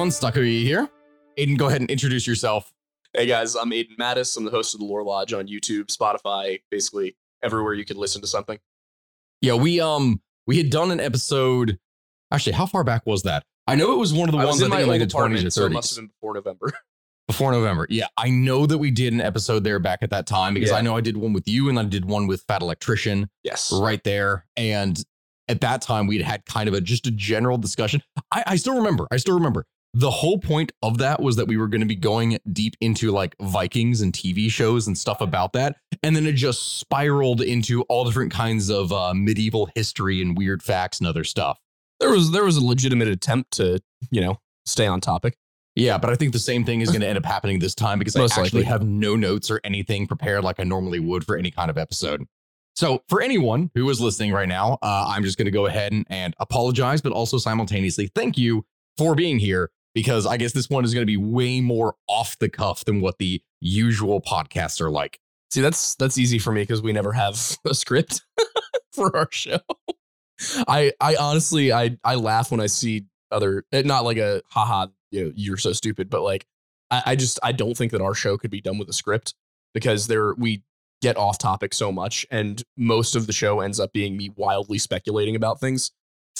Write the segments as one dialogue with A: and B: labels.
A: everyone. Stuckery here. Aidan, go ahead and introduce yourself.
B: Hey guys, I'm Aidan Mattis. I'm the host of the Lore Lodge on YouTube, Spotify, basically everywhere you could listen to something.
A: Yeah, we um we had done an episode. Actually, how far back was that? I know it was one of the
B: I
A: ones
B: was in
A: I
B: my
A: think in like the twenties or
B: apartment, so it must have been before November.
A: before November. Yeah, I know that we did an episode there back at that time because
B: Yeah.
A: I know I did one with you and I did one with Fat Electrician
B: yes.
A: right there. And at that time, we'd had kind of a just a general discussion. I, I still remember. I still remember. The whole point of that was that we were going to be going deep into like Vikings and TV shows and stuff about that. And then it just spiraled into all different kinds of uh, medieval history and weird facts and other stuff.
B: There was there was a legitimate attempt to, you know, stay on topic.
A: Yeah, but I think the same thing is going to end up happening this time because
B: Most
A: I actually
B: likely.
A: have no notes or anything prepared like I normally would for any kind of episode. So, for anyone who is listening right now, uh, I'm just going to go ahead and, and apologize, but also simultaneously thank you for being here because I guess this one is going to be way more off the cuff than what the usual podcasts are like.
B: See, that's that's easy for me because we never have a script for our show. I I honestly I I laugh when I see other eh, not like a haha you know, you're so stupid, but like I, I just I don't think that our show could be done with a script because there we get off topic so much and most of the show ends up being me wildly speculating about things.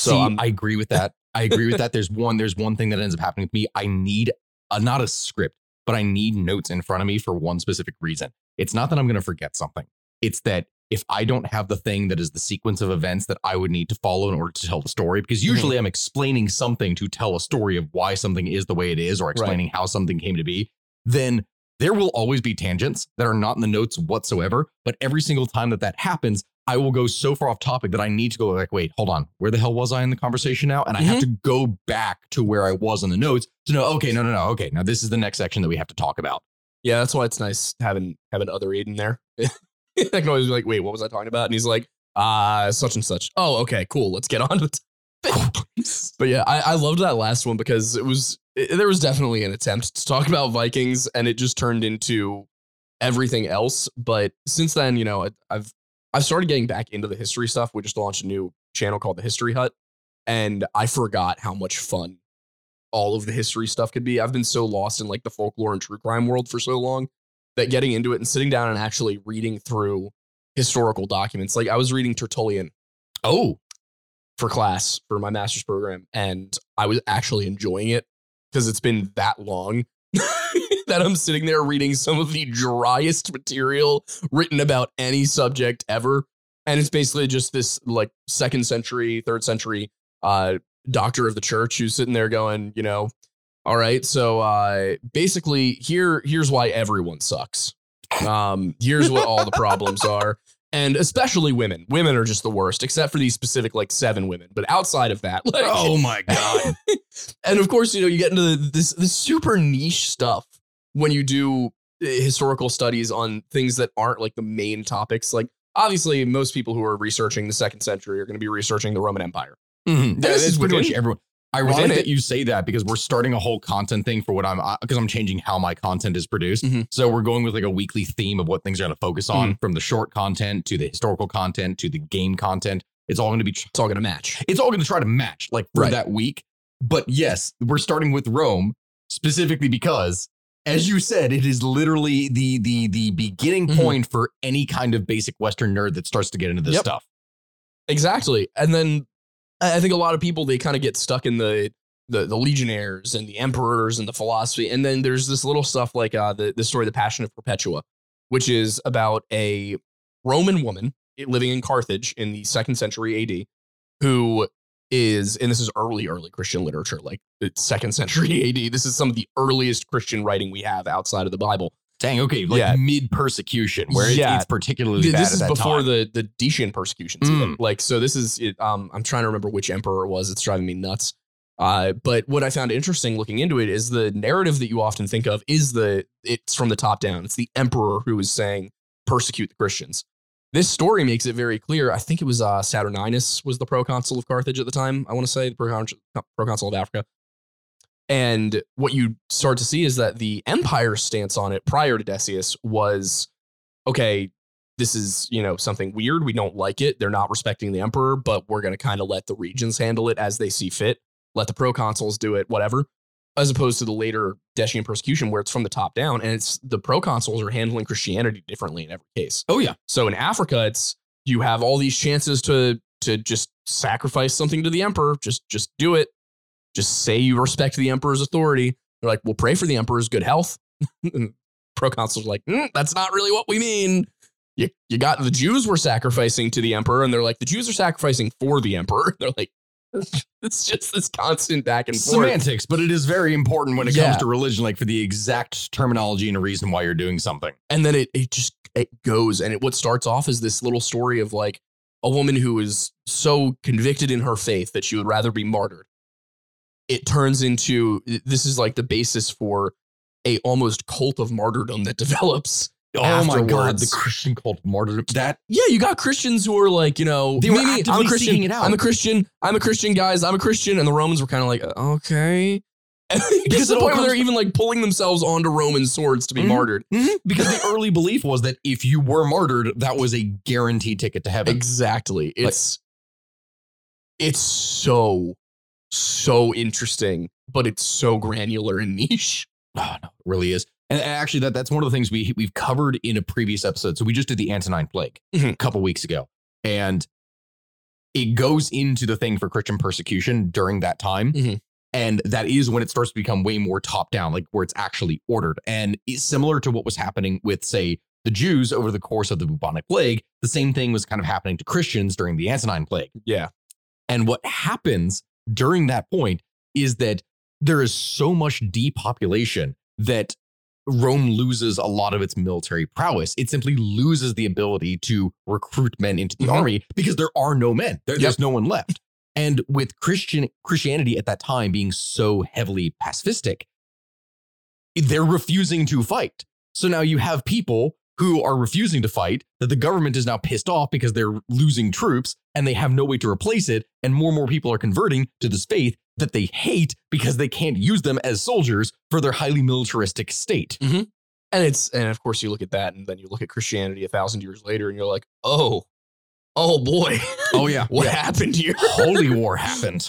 B: So
A: See,
B: I'm-
A: I agree with that. I agree with that. There's one. There's one thing that ends up happening with me. I need a, not a script, but I need notes in front of me for one specific reason. It's not that I'm going to forget something. It's that if I don't have the thing that is the sequence of events that I would need to follow in order to tell the story, because mm-hmm. usually I'm explaining something to tell a story of why something is the way it is, or explaining how something came to be, then there will always be tangents that are not in the notes whatsoever. But every single time that that happens, I will go so far off topic that I need to go like, wait, hold on, where the hell was I in the conversation now? And I have to go back to where I was in the notes to know, okay, no, no, no, okay, now this is the next section that we have to talk about.
B: Yeah, that's why it's nice having having other Aiden there. I can always be like, wait, what was I talking about? And he's like, uh, such and such. Oh, okay, cool. Let's get on to it. But yeah, I, I loved that last one because it was it, there was definitely an attempt to talk about Vikings, and it just turned into everything else. But since then, you know, I, I've I've started getting back into the history stuff. We just launched a new channel called the History Hut, and I forgot how much fun all of the history stuff could be. I've been so lost in like the folklore and true crime world for so long that getting into it and sitting down and actually reading through historical documents, like I was reading Tertullian
A: Oh,
B: for class for my master's program, and I was actually enjoying it because it's been that long that I'm sitting there reading some of the driest material written about any subject ever. And it's basically just this like second century, third century uh doctor of the church who's sitting there going, you know, all right, so uh basically here here's why everyone sucks. Um here's what all the problems are and especially women. Women are just the worst, except for these specific like seven women. But outside of that, like,
A: oh my God.
B: and of course, you know, you get into the, this this super niche stuff when you do uh, historical studies on things that aren't like the main topics. Like, obviously, most people who are researching the second century are going to be researching the Roman Empire.
A: Mhm.
B: this is
A: pretty much everyone. Ironic that
B: it.
A: you say that because we're starting a whole content thing for what I'm because I'm changing how my content is produced.
B: Mhm.
A: So we're going with like a weekly theme of what things are going to focus on, from the short content to the historical content to the game content. It's all going to be
B: It's all going to match.
A: it's all going to try to match like for
B: Right.
A: that week. But yes, we're starting with Rome specifically because, as you said, it is literally the the the beginning
B: Mhm.
A: point for any kind of basic Western nerd that starts to get into this
B: Yep.
A: stuff.
B: Exactly. And then I I think a lot of people they kind of get stuck in the the the legionnaires and the emperors and the philosophy. And then there's this little stuff like uh the, the story, The Passion of Perpetua, which is about a Roman woman living in Carthage in the second century AD, who is, and this is early, early Christian literature, like second century AD. This is some of the earliest Christian writing we have outside of the Bible.
A: Dang, okay, like
B: Yeah.
A: mid persecution, where
B: Yeah.
A: it's particularly
B: Th-
A: bad
B: this is before
A: time.
B: the the Decian persecutions.
A: Mm.
B: Like so, this is it, um. I'm trying to remember which emperor it was. It's driving me nuts. Uh, but what I found interesting looking into it is the narrative that you often think of is the it's from the top down. It's the emperor who is saying persecute the Christians. This story makes it very clear. I think it was uh, Saturninus was the proconsul of Carthage at the time. I want to say the proconsul, proconsul of Africa. And what you start to see is that the empire's stance on it prior to Decius was okay, this is, you know, something weird. We don't like it. They're not respecting the emperor, but we're going to kind of let the regions handle it as they see fit. let the proconsuls do it, whatever. As opposed to the later Decian persecution, where it's from the top down, and it's the proconsuls are handling Christianity differently in every case.
A: Oh yeah.
B: So in Africa, it's you have all these chances to to just sacrifice something to the emperor. Just just do it. Just say you respect the emperor's authority. They're like, we'll pray for the emperor's good health. Proconsuls are like, "Mm, that's not really what we mean. You you got the Jews were sacrificing to the emperor, and they're like, the Jews are sacrificing for the emperor. They're like, it's just this constant back and forth.
A: Semantics, but it is very important when it
B: Yeah.
A: comes to religion, like for the exact terminology and a reason why you're doing something.
B: and then it it just it goes and it what starts off is this little story of like a woman who is so convicted in her faith that she would rather be martyred it turns into this is like the basis for a almost cult of martyrdom that develops
A: Oh my god, the Christian cult martyrdom. That
B: yeah you got christians who are like you know
A: They were
B: "Me, i'm a christian i'm a christian i'm a christian guys i'm a christian and the romans were kind of like uh, okay
A: Because
B: the point where they're even like pulling themselves onto roman swords to be
A: Mhm.
B: martyred
A: because the early belief was that if you were martyred, that was a guaranteed ticket to heaven.
B: Exactly. It's it's so so interesting, but it's so granular and niche.
A: Oh, no, it really is. And actually, that that's one of the things we we've covered in a previous episode. So we just did the Antonine Plague
B: Mhm.
A: a couple weeks ago, and it goes into the thing for Christian persecution during that time.
B: Mhm.
A: And that is when it starts to become way more top down, like where it's actually ordered. And it's similar to what was happening with, say, the Jews over the course of the bubonic plague. The same thing was kind of happening to Christians during the Antonine Plague.
B: Yeah.
A: And what happens during that point is that there is so much depopulation that Rome loses a lot of its military prowess. It simply loses the ability to recruit men into the
B: Mhm.
A: army because there are no men. There-
B: Yep.
A: There's no one left. And with Christian Christianity at that time being so heavily pacifistic, they're refusing to fight. So now you have people who are refusing to fight that the government is now pissed off because they're losing troops and they have no way to replace it. And more and more people are converting to this faith that they hate because they can't use them as soldiers for their highly militaristic state.
B: And it's and of course you look at that and then you look at Christianity a thousand years later and you're like, oh, oh boy.
A: Oh, yeah.
B: what
A: Yeah.
B: happened here?
A: Holy war happened.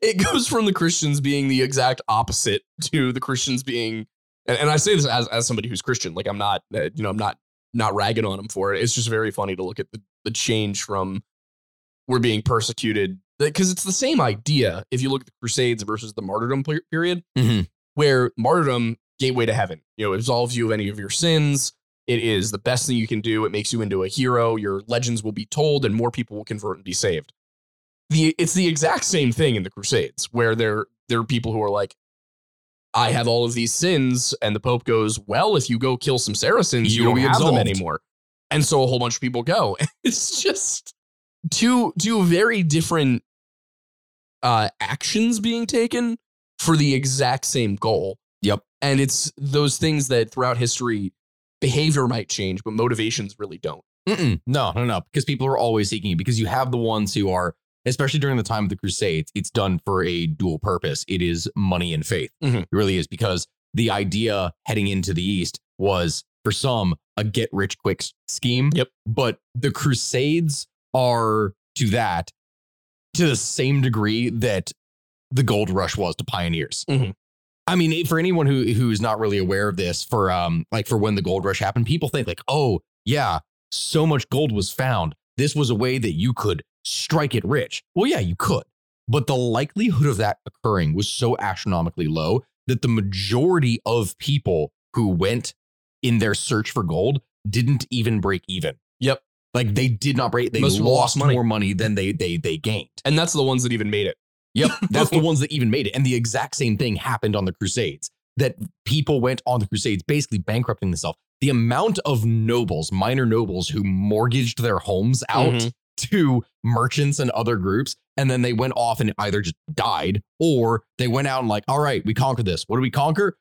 B: it goes from the Christians being the exact opposite to the Christians being and, and I say this as, as somebody who's Christian. Like I'm not, uh, you know, I'm not not ragging on them for it. It's just very funny to look at the, the change from we're being persecuted because it's the same idea. If you look at the Crusades versus the martyrdom pe- period,
A: Mhm.
B: where martyrdom gateway to heaven, you know, it absolves you of any of your sins. It is the best thing you can do. It makes you into a hero. Your legends will be told, and more people will convert and be saved. The it's the exact same thing in the Crusades, where there there are people who are like, I have all of these sins, and the Pope goes, Well, if you go kill some Saracens, you,
A: You'll
B: don't have them anymore. And so a whole bunch of people go. It's just two two very different uh actions being taken for the exact same goal.
A: Yep.
B: And it's those things that throughout history behavior might change, but motivations really don't.
A: Mm-mm. No, no, no. Because people are always seeking it. Because you have the ones who are, especially during the time of the Crusades, it's done for a dual purpose. It is money and faith.
B: Mhm.
A: It really is. Because the idea heading into the East was, for some, a get rich quick scheme.
B: Yep.
A: But the Crusades are to that to the same degree that the gold rush was to pioneers.
B: Mhm.
A: I mean, for anyone who who's not really aware of this, for um, like for when the gold rush happened, people think like, oh yeah, so much gold was found. This was a way that you could strike it rich. Well, yeah, you could, but the likelihood of that occurring was so astronomically low that the majority of people who went in their search for gold didn't even break even.
B: Yep.
A: Like they did not break. They
B: Most
A: lost
B: lost money.
A: more money than they they they gained.
B: And that's the ones that even made it.
A: Yep. That's the ones that even made it. And the exact same thing happened on the Crusades. That people went on the Crusades basically bankrupting themselves. The amount of nobles, minor nobles, who mortgaged their homes out
B: Mhm.
A: to merchants and other groups, and then they went off and either just died or they went out and like, all right, we conquered this. What do we conquer?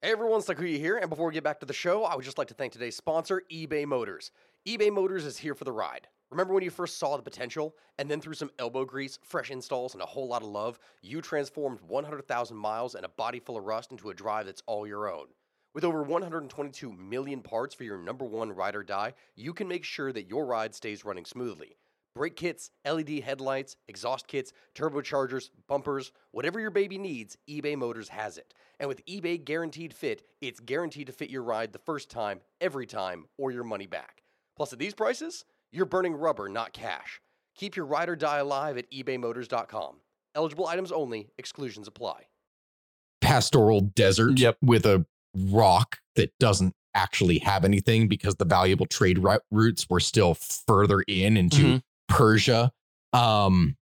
C: Hey everyone, Sakuya here, and before we get back to the show, I would just like to thank today's sponsor, eBay Motors. eBay Motors is here for the ride. Remember when you first saw the potential, and then through some elbow grease, fresh installs, and a whole lot of love, you transformed 100,000 miles and a body full of rust into a drive that's all your own? With over 122 million parts for your number one ride or die, you can make sure that your ride stays running smoothly. Brake kits, LED headlights, exhaust kits, turbochargers, bumpers, whatever your baby needs, eBay Motors has it. And with eBay Guaranteed Fit, it's guaranteed to fit your ride the first time, every time, or your money back. Plus, at these prices, you're burning rubber, not cash. Keep your ride or die alive at ebaymotors.com. Eligible items only, exclusions apply.
A: Pastoral desert
B: Yep.
A: with a rock that doesn't actually have anything because the valuable trade routes were still further in into
B: Mhm.
A: Persia. Um,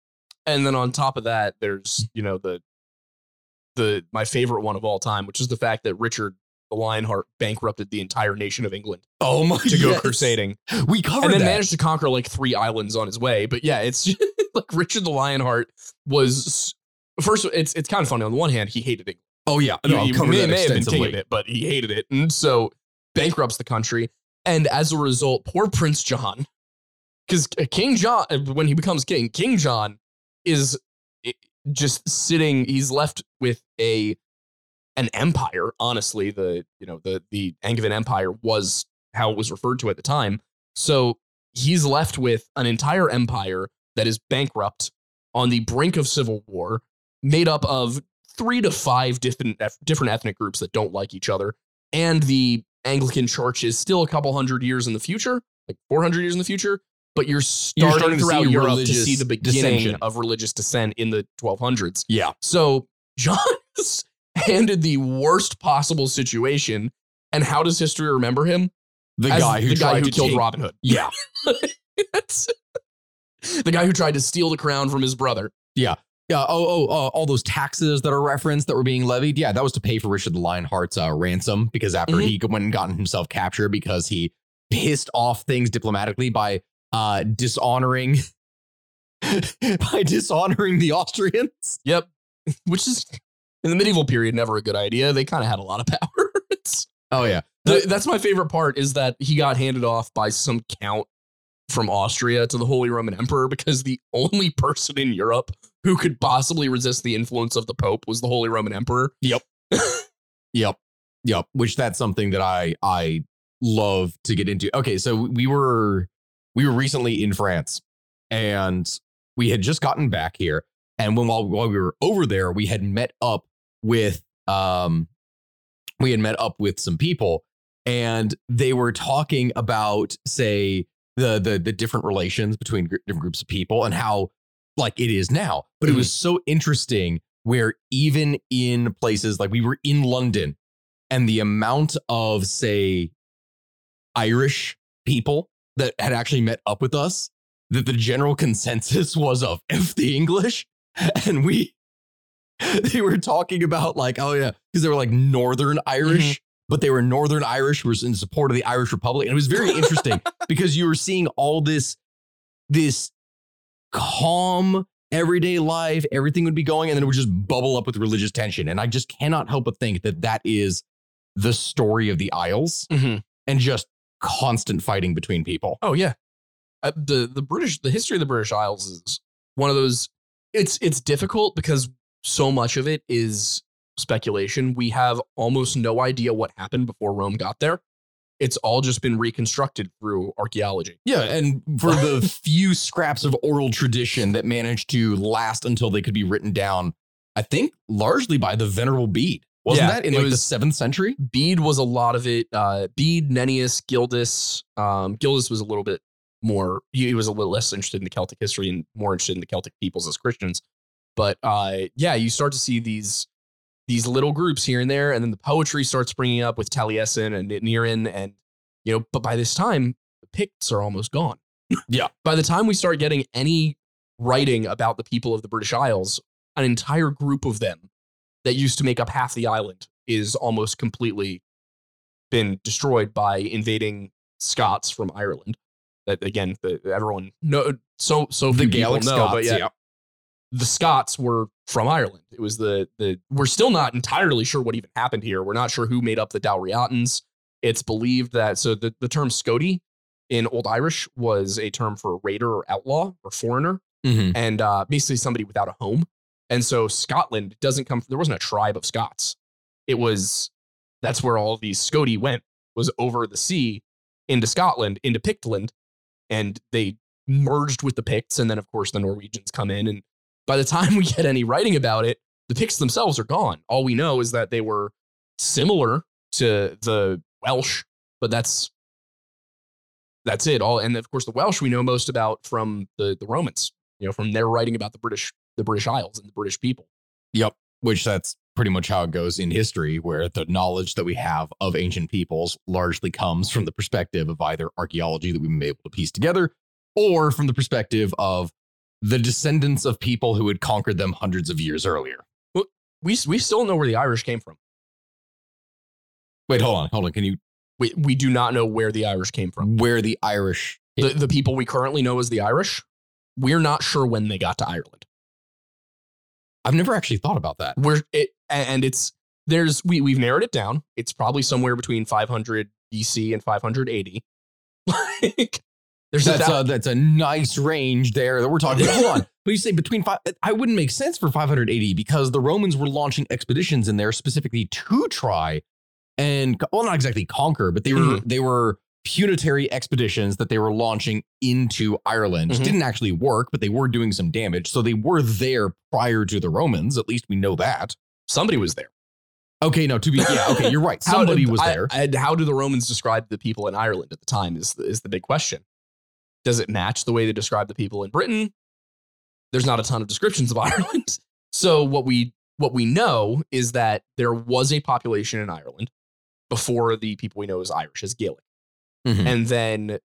B: And then on top of that, there's you know the the my favorite one of all time, which is the fact that Richard the Lionheart bankrupted the entire nation of England
A: oh my
B: to go
A: yes.
B: crusading,
A: We covered
B: and then
A: that.
B: managed to conquer like three islands on his way. But yeah, it's like Richard the Lionheart was first. It's it's kind of funny. On the one hand, he hated England.
A: oh yeah, no,
B: he
A: cover
B: may, may have been king of it, but he hated it, and so bankrupts the country. And as a result, poor Prince John, because King John, uh, when he becomes king, King John is just sitting. He's left with a an empire. Honestly, the you know the the Angevin Empire was how it was referred to at the time. So he's left with an entire empire that is bankrupt on the brink of civil war, made up of three to five different different ethnic groups that don't like each other, and the Anglican Church is still a couple hundred years in the future, like 400 years in the future. But you're starting,
A: starting to
B: throughout
A: see
B: Europe to see the beginning
A: dissension.
B: of religious dissent in the 1200s.
A: Yeah,
B: So John is handed the worst possible situation. And how does history remember him?
A: the
B: As
A: guy who
B: the guy
A: tried
B: who
A: to
B: killed
A: take-
B: Robin Hood.
A: Yeah,
B: the guy who tried to steal the crown from his brother.
A: Yeah. Yeah. Oh, oh, uh, all those taxes that are referenced that were being levied. Yeah, that was to pay for Richard the Lionheart's uh, ransom because after
B: Mhm.
A: he went and gotten himself captured because he pissed off things diplomatically by uh, dishonoring by dishonoring the Austrians.
B: Yep. Which is in the medieval period never a good idea. They kind of had a lot of power.
A: Oh yeah,
B: the- that's my favorite part is that he got handed off by some count from Austria to the Holy Roman Emperor because the only person in Europe who could possibly resist the influence of the Pope was the Holy Roman Emperor.
A: Yep. yep, yep. Which that's something that I I love to get into. Okay, so we were we were recently in France, and we had just gotten back here, and when while while we were over there, we had met up with um we had met up with some people, and they were talking about say the the the different relations between gr- different groups of people and how like it is now. But it was so interesting where even in places like we were in London and the amount of say Irish people that had actually met up with us that the general consensus was of F the English. And we they were talking about like oh yeah because they were like northern Irish but they were northern Irish was in support of the Irish Republic. And it was very interesting because you were seeing all this this calm everyday life everything would be going and then it would just bubble up with religious tension. And i just cannot help but think that that is the story of the isles
B: Mm-hmm.
A: and just constant fighting between people
B: Oh yeah, uh, the the British the history of the British Isles is one of those. It's it's difficult because so much of it is speculation. We have almost no idea what happened before Rome got there. It's all just been reconstructed through archaeology.
A: yeah and for the few scraps of oral tradition that managed to last until they could be written down i think largely by the venerable bede wasn't
B: Yeah,
A: that in like the seventh century
B: Bede was a lot of it. Uh, Bede, Nennius, Gildas. Um, Gildas was a little bit more. He, was a little less interested in the Celtic history and more interested in the Celtic peoples as Christians. But uh, yeah, you start to see these these little groups here and there, and then the poetry starts springing up with Taliesin and Aneirin, and you know. But by this time, the Picts are almost gone.
A: Yeah.
B: By the time we start getting any writing about the people of the British Isles, an entire group of them that used to make up half the island is almost completely been destroyed by invading Scots from Ireland. That again, the, everyone know so so
A: the Gaelic
B: know,
A: Scots
B: but yeah,
A: yeah.
B: the Scots were from Ireland. It was the the we're still not entirely sure what even happened here. We're not sure who made up the Dalriatans. It's believed that so the, the term Scoti in Old Irish was a term for raider or outlaw or foreigner
A: Mhm.
B: and uh, basically somebody without a home. And so Scotland doesn't come. There wasn't a tribe of Scots. It was that's where all these Scoti went was over the sea into Scotland into Pictland, and they merged with the Picts, and then of course the Norwegians come in. And by the time we get any writing about it, the Picts themselves are gone. All we know is that they were similar to the Welsh, but that's that's it. All and of course the Welsh we know most about from the the Romans. You know, from their writing about the British the British Isles and the British people.
A: Yep. Which that's pretty much how it goes in history, where the knowledge that we have of ancient peoples largely comes from the perspective of either archaeology that we've been able to piece together, or from the perspective of the descendants of people who had conquered them hundreds of years earlier.
B: We we still know where the Irish came from.
A: Wait, hold on, hold on. Can you
B: We we do not know where the Irish came from.
A: where the Irish?
B: The the people we currently know as the Irish, we're not sure when they got to Ireland.
A: I've never actually thought about that.
B: We're it and it's there's we we've narrowed it down. It's probably somewhere between 500 BC and 580. like there's
A: That's
B: a,
A: a, that's a nice range there that we're talking about. Hold on. But you say between five, I wouldn't make sense for 580 because the Romans were launching expeditions in there specifically to try and, well, not exactly conquer, but they were,
B: Mhm.
A: they were punitary expeditions that they were launching into Ireland.
B: Mhm.
A: Didn't actually work, but they were doing some damage. So they were there prior to the Romans. At least we know that.
B: somebody was there.
A: Okay. No, to be, yeah. Okay. You're right. Somebody
B: did-
A: was
B: I-
A: there.
B: and how do the Romans describe the people in Ireland at the time is the, is the big question. Does it match the way they describe the people in Britain? There's not a ton of descriptions of Ireland. So what we what we know is that there was a population in Ireland before the people we know as Irish as Gaelic.
A: Mhm.
B: And then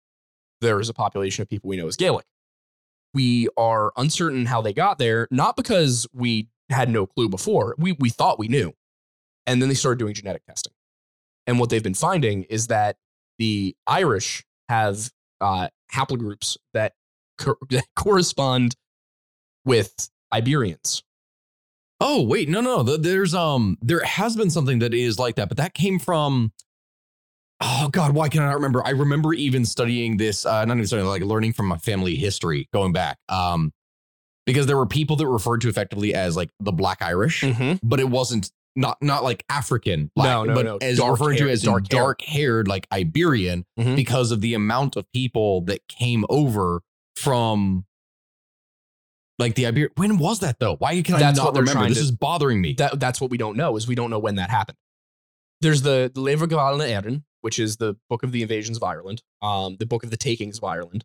B: there is a population of people we know as Gaelic. We are uncertain how they got there, not because we had no clue before. We we thought we knew. And then they started doing genetic testing. And what they've been finding is that the Irish have uh, haplogroups that, co- that correspond with Iberians.
A: Oh wait, no, no. There's um, there has been something that is like that, but that came from. Oh God, why can I not remember? I remember even studying this, uh, not even studying, like learning from my family history, going back, um, because there were people that referred to effectively as like the Black Irish, but it wasn't not not like African black,
B: No, no,
A: but
B: no.
A: as
B: Dark
A: referred to as
B: dark
A: dark haired, like Iberian,
B: Mhm.
A: because of the amount of people that came over from. Like the Iberian, when was that though? Why can I
B: That's
A: not remember? This
B: to-
A: is bothering me.
B: That, that's what we don't know is we don't know when that happened. There's the, the Lebor Gabála Érenn, which is the book of the invasions of Ireland, um, the book of the takings of Ireland.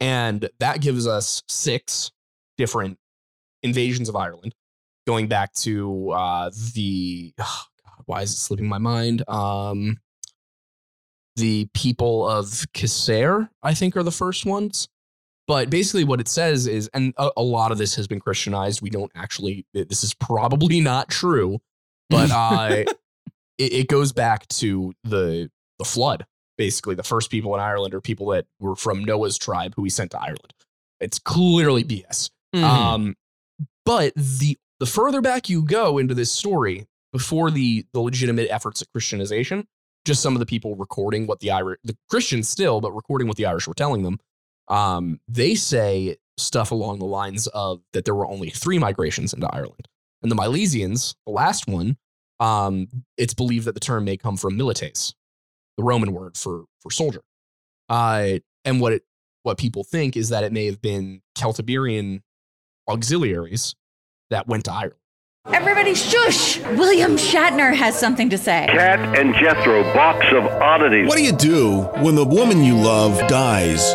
B: And that gives us six different invasions of Ireland, going back to uh, the oh God, why is it slipping my mind? Um, the people of Cessair, I think, are the first ones. But basically, what it says is, and a, a lot of this has been Christianized. We don't actually. This is probably not true, but uh, it, it goes back to the the flood. Basically, the first people in Ireland are people that were from Noah's tribe who he sent to Ireland. It's clearly BS.
A: Mhm.
B: Um, but the the further back you go into this story, before the the legitimate efforts at Christianization, just some of the people recording what the Irish, the Christians still, but recording what the Irish were telling them, um, they say stuff along the lines of that there were only three migrations into Ireland, and the Milesians, the last one, um, it's believed that the term may come from milites, the Roman word for for soldier. Uh, and what it what people think is that it may have been Celtiberian auxiliaries that went to Ireland.
D: Everybody shush! William Shatner has something to say.
E: Kat and Jethro, box of oddities.
F: What do you do when the woman you love dies?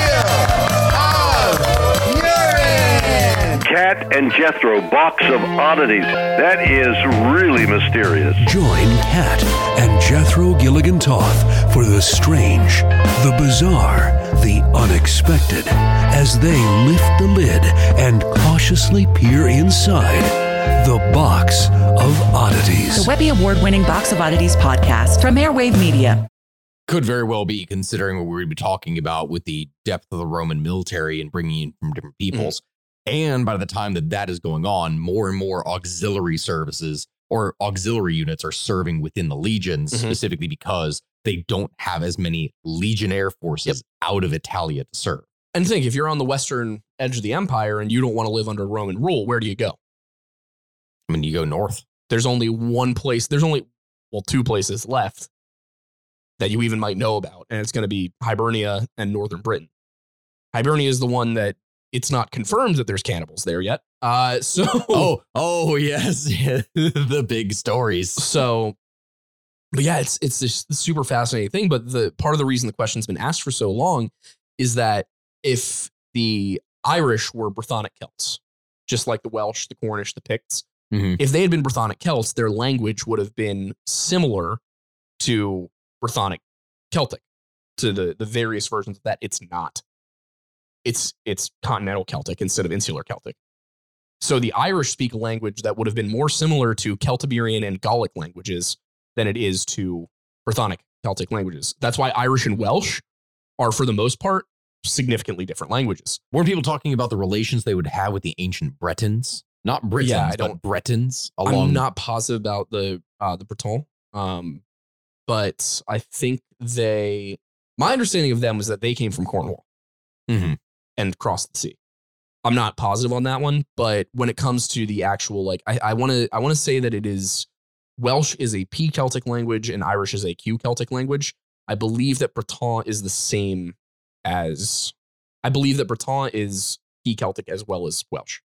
E: and Jethro, box of oddities. That is really mysterious.
G: Join Kat and Jethro Gilligan Toth for the strange, the bizarre, the unexpected as they lift the lid and cautiously peer inside the box of oddities.
D: The Webby Award winning Box of Oddities podcast from Airwave Media.
A: Could very well be considering what we would be talking about with the depth of the Roman military and bringing in from different peoples. And by the time that that is going on, more and more auxiliary services or auxiliary units are serving within the legions,
B: Mhm.
A: specifically because they don't have as many legionnaire forces out of Italia to serve.
B: And think if you're on the western edge of the empire and you don't want to live under Roman rule, where do you go?
A: I mean, you go north.
B: There's only one place. There's only well two places left that you even might know about, and it's going to be Hibernia and northern Britain. Hibernia is the one that it's not confirmed that there's cannibals there yet. Uh, so
A: Oh, oh yes, the big stories.
B: so but yeah it's it's this super fascinating thing but the part of the reason the question's been asked for so long is that if the irish were brythonic celts just like the welsh the cornish the picts
A: Mhm.
B: if they had been brythonic celts their language would have been similar to brythonic celtic to the the various versions of that it's not it's it's continental celtic instead of insular celtic so the irish speak a language that would have been more similar to celtiberian and gallic languages than it is to Brythonic Celtic languages. That's why Irish and Welsh are, for the most part, significantly different languages.
A: Weren't people talking about the relations they would have with the ancient Bretons? Not Britons,
B: Yeah, I don't,
A: Bretons. Along-
B: I'm not positive about the uh, the Breton, um, but I think they. My understanding of them was that they came from Cornwall
A: Mhm.
B: And crossed the sea. I'm not positive on that one, but when it comes to the actual, like, I want to I want to say that it is Welsh is a P Celtic language and Irish is a Q Celtic language. I believe that Breton is the same as. I believe that Breton is P Celtic as well as Welsh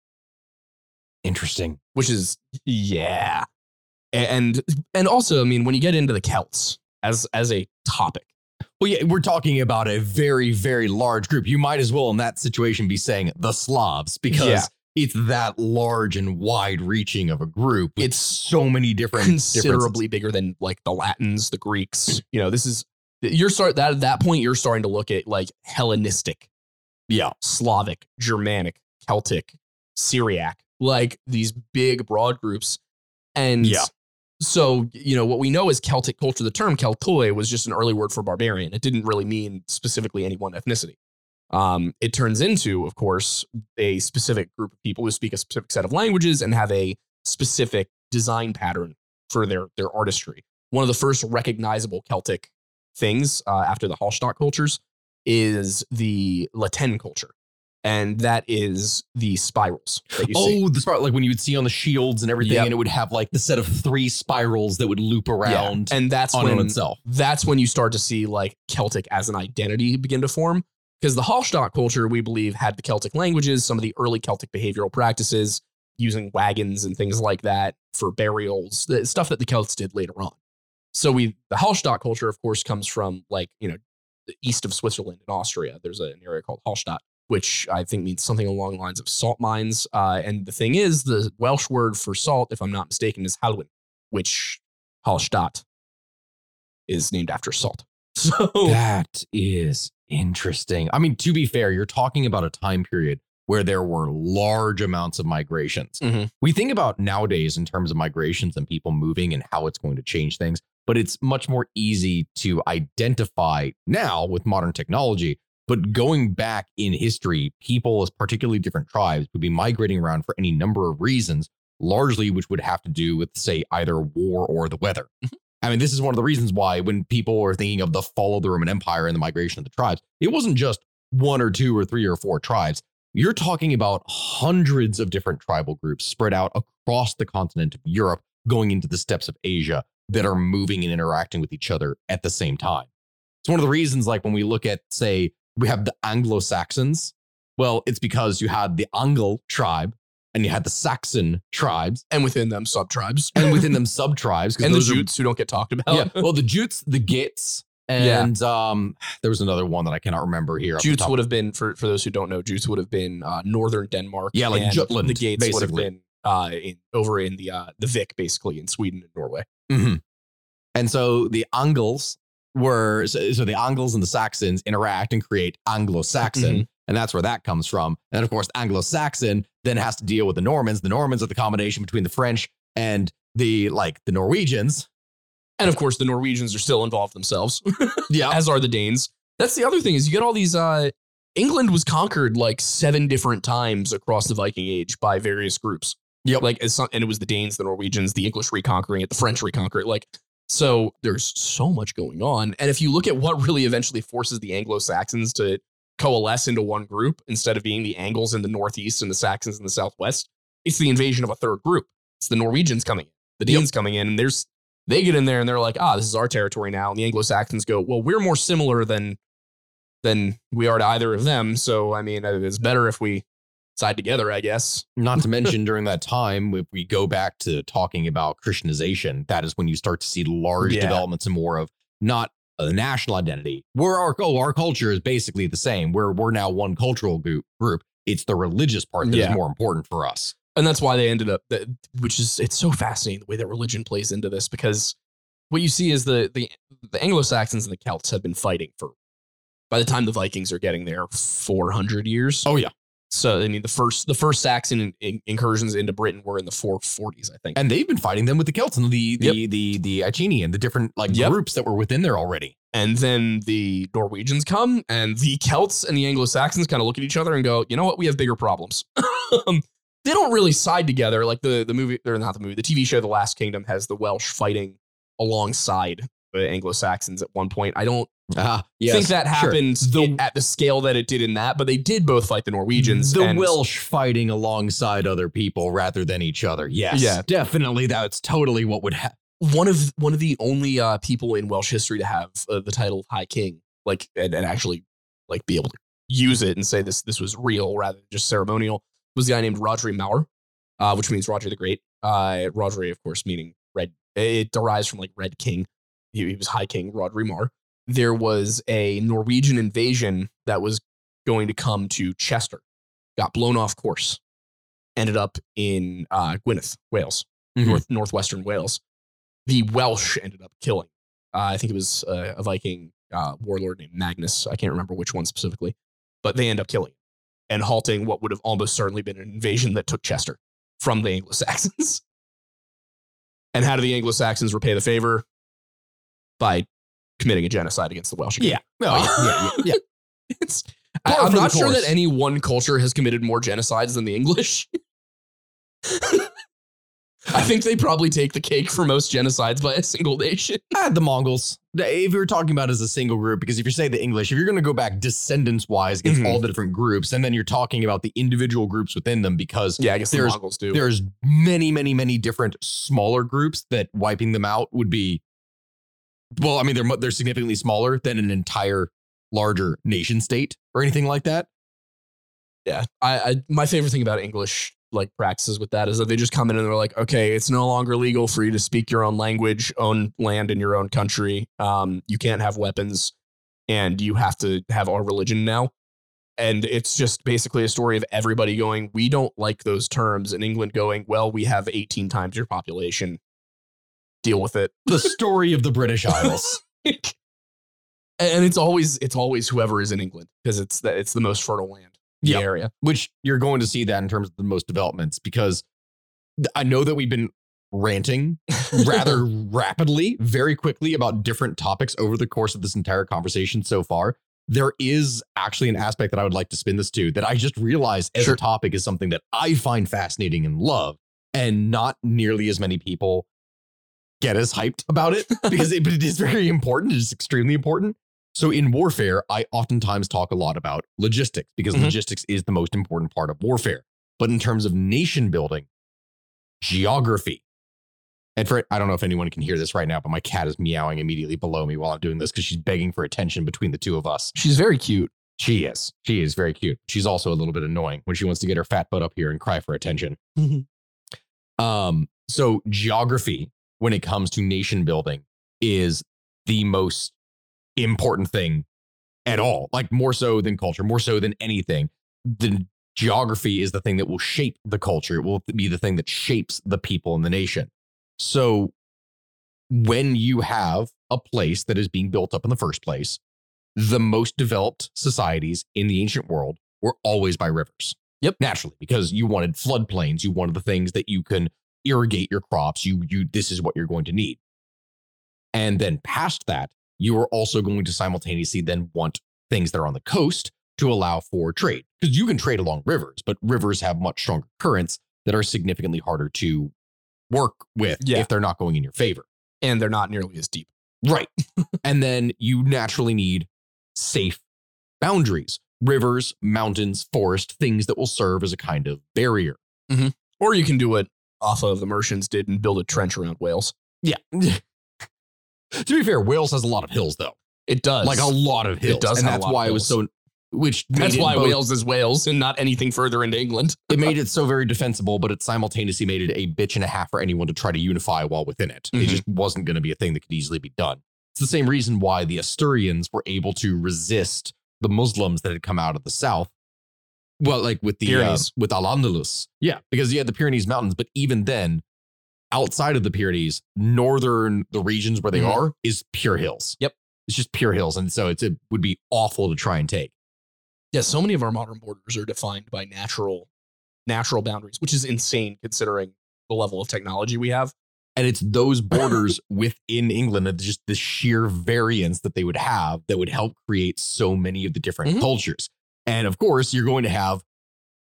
A: Interesting.
B: which is yeah and and also i mean when you get into the celts as as a topic
A: Well, yeah, we're talking about a very, very large group. You might as well, in that situation, be saying the Slavs because
B: Yeah.
A: it's that large and wide-reaching of a group.
B: It's
A: so many different
B: considerably bigger than like the latins the greeks mm. you know this is you're start that at that point you're starting to look at like hellenistic
A: Yeah.
B: slavic germanic celtic syriac like these big broad groups and
A: Yeah.
B: So you know what we know is celtic culture the term keltoi was just an early word for barbarian. It didn't really mean specifically any one ethnicity. Um, it turns into of course a specific group of people who speak a specific set of languages and have a specific design pattern for their their artistry. One of the first recognizable celtic things uh, after the hallstatt cultures is the La Tène culture and that is the spirals that you see
A: Oh, the spiral, like when you would see on the shields and everything,
B: Yep.
A: and it would have like the set of three spirals that would loop around
B: and that's
A: on,
B: when
A: on itself.
B: that's when you start to see like Celtic as an identity begin to form. Because the Hallstatt culture, we believe, had the Celtic languages, some of the early Celtic behavioral practices, using wagons and things like that for burials, the stuff that the Celts did later on. So we, the Hallstatt culture, of course, comes from like you know, the east of Switzerland in Austria. There's an area called Hallstatt, which I think means something along the lines of salt mines. Uh, and the thing is, the Welsh word for salt, if I'm not mistaken, is halwyn, which Hallstatt is named after salt. So
A: That is interesting. I mean, to be fair, you're talking about a time period where there were large amounts of migrations.
B: Mhm.
A: We think about nowadays in terms of migrations and people moving and how it's going to change things, but it's much more easy to identify now with modern technology. But going back in history, people, as particularly different tribes, would be migrating around for any number of reasons, largely which would have to do with, say, either war or the weather. I mean, this is one of the reasons why when people are thinking of the fall of the Roman Empire and the migration of the tribes, it wasn't just one or two or three or four tribes. You're talking about hundreds of different tribal groups spread out across the continent of Europe, going into the steppes of Asia that are moving and interacting with each other at the same time. It's one of the reasons, like when we look at, say, we have the Anglo Saxons. Well, it's because you had the Angle tribe and you had the Saxon tribes,
B: and within them sub tribes
A: and within them sub tribes.
B: and the Jutes who don't get talked about.
A: yeah. Well, the Jutes, the Geats,
B: Yeah.
A: and um, there was another one that I cannot remember here.
B: Jutes would have been for for those who don't know, Jutes would have been uh, northern Denmark.
A: Yeah, like
B: and
A: Jutland,
B: The Geats would have been uh, in, over in the uh, the Vic, basically in Sweden and Norway.
A: Mhm. And so the Angles were so, so the Angles and the Saxons interact and create Anglo-Saxon,
B: Mhm.
A: and that's where that comes from. And then, of course, Anglo-Saxon then has to deal with the Normans. The Normans are the combination between the French and the like the Norwegians.
B: And of course, the Norwegians are still involved themselves,
A: Yeah,
B: as are the Danes. That's the other thing is you get all these uh, England was conquered like seven different times across the Viking Age by various groups.
A: Yep.
B: Like, and it was the Danes, the Norwegians, the English reconquering it, the French reconquering it. Like, so there's so much going on. And if you look at what really eventually forces the Anglo Saxons to coalesce into one group instead of being the Angles in the Northeast and the Saxons in the Southwest, it's the invasion of a third group. It's the Norwegians coming in, the Danes coming in, and there's they get in there and they're like, ah, this is our territory now. And the Anglo Saxons go, well, we're more similar than than we are to either of them. So I mean, it's better if we side together, I guess.
A: Not to mention during that time, if we go back to talking about Christianization, that is when you start to see large
B: Yeah.
A: developments and more of not a national identity. We're our oh, our culture is basically the same. We're we're now one cultural group group. It's the religious part that is
B: Yeah.
A: more important for us.
B: and that's why they ended up that which is it's so fascinating the way that religion plays into this because what you see is the the, the anglo-saxons and the celts have been fighting for by the time the vikings are getting there 400 years
A: Oh yeah.
B: So i mean the first the first saxon in, in- incursions into britain were in the 440s i think
A: And they've been fighting them with the Celts and the the the the Iceni and the different like
B: Yep.
A: groups that were within there already.
B: and then the norwegians come and the celts and the anglo-saxons kind of look at each other and go you know what we have bigger problems they don't really side together like the the movie or not the movie the tv show the last kingdom has the welsh fighting alongside the anglo-saxons at one point i don't
A: Ah,
B: think that
A: sure.
B: happened
A: The-
B: i- at the scale that it did in that but they did both fight the norwegians
A: The Welsh fighting alongside other people rather than each other. Yes.
B: Yeah.
A: Definitely that's totally what would happen.
B: one of one of the only uh, people in welsh history to have uh, the title of high king like and, and actually like be able to use it and say this this was real rather than just ceremonial was a guy named Rhodri Mawr, uh, which means Roger the Great. Uh, Rhodri, of course, meaning red. It derives from like Red King. He, he was High King Rhodri Mawr. There was a Norwegian invasion that was going to come to Chester, got blown off course, ended up in uh, Gwynedd, Wales,
A: Mhm.
B: north northwestern Wales. The Welsh ended up killing. Uh, I think it was uh, a Viking uh, warlord named Magnus. I can't remember which one specifically, but they end up killing and halting what would have almost certainly been an invasion that took Chester from the Anglo Saxons. and how do the Anglo Saxons repay the favor? By committing a genocide against the Welsh. again.
A: Yeah. Oh, yeah, yeah, yeah, yeah.
B: It's, I, I'm not sure that any one culture has committed more genocides than the English. I think they probably take the cake for most genocides by a single nation.
A: Ah, the Mongols. If you're talking about as a single group, because if you say the English, if you're going to go back descendants wise against
B: Mhm.
A: all the different groups, and then you're talking about the individual groups within them, because
B: Yeah, I guess the Mongols do.
A: there's many, many, many different smaller groups that wiping them out would be. Well, I mean, they're they're significantly smaller than an entire larger nation state or anything like that.
B: yeah, I, I my favorite thing about English like practices with that is that they just come in and they're like, okay, it's no longer legal for you to speak your own language, own land in your own country. Um, you can't have weapons, and you have to have our religion now. And it's just basically a story of everybody going, we don't like those terms, and England going, well, we have 18 times your population. Deal with it.
A: The story of the British Isles.
B: and it's always it's always whoever is in England because it's the, it's the most fertile land in
A: Yep.
B: the area.
A: which you're going to see that in terms of the most developments because I know that we've been ranting rather rapidly, very quickly about different topics over the course of this entire conversation so far. There is actually an aspect that I would like to spin this to that I just realized as
B: Sure.
A: a topic is something that I find fascinating and love, and not nearly as many people get as hyped about it because it, but it is very important. It is extremely important. So in warfare, I oftentimes talk a lot about logistics because
B: Mhm.
A: logistics is the most important part of warfare. But in terms of nation building, geography. And for I don't know if anyone can hear this right now, but my cat is meowing immediately below me while I'm doing this because she's begging for attention between the two of us.
B: She's very cute.
A: She is. She is very cute. She's also a little bit annoying when she wants to get her fat butt up here and cry for attention. Um, so geography, when it comes to nation building, is the most important thing at all. Like more so than culture, more so than anything. The geography is the thing that will shape the culture. It will be the thing that shapes the people in the nation. So when you have a place that is being built up in the first place, the most developed societies in the ancient world were always by rivers.
B: Yep.
A: Naturally, because you wanted floodplains, you wanted the things that you can irrigate your crops. You you this is what you're going to need. And then past that, you are also going to simultaneously then want things that are on the coast to allow for trade because you can trade along rivers, but rivers have much stronger currents that are significantly harder to work with
B: Yeah.
A: if they're not going in your favor.
B: and they're not nearly as deep.
A: Right. and then you naturally need safe boundaries, rivers, mountains, forest, things that will serve as a kind of barrier. Mm-hmm.
B: Or you can do what off of the Mercians did and build a trench around Wales.
A: Yeah. to be fair, Wales has a lot of hills though.
B: It does.
A: Like a lot of hills.
B: It does
A: and that's why it was so which
B: That's why
A: both-
B: Wales is Wales and not anything further into England.
A: it made it so very defensible, but it simultaneously made it a bitch and a half for anyone to try to unify while within it. It
B: Mhm.
A: just wasn't going to be a thing that could easily be done. It's the same reason why the Asturians were able to resist the Muslims that had come out of the south. Well, like with the uh, with Al Andalus, yeah, because you had the Pyrenees Mountains, but even then, outside of the Pyrenees, northern the regions where they
B: Mhm.
A: are is pure hills.
B: Yep.
A: it's just pure hills, and so it's, it would be awful to try and take.
B: Yeah, so many of our modern borders are defined by natural natural boundaries, which is insane considering the level of technology we have.
A: and it's those borders within England and just the sheer variance that they would have that would help create so many of the different
B: Mhm.
A: cultures. And of course, you're going to have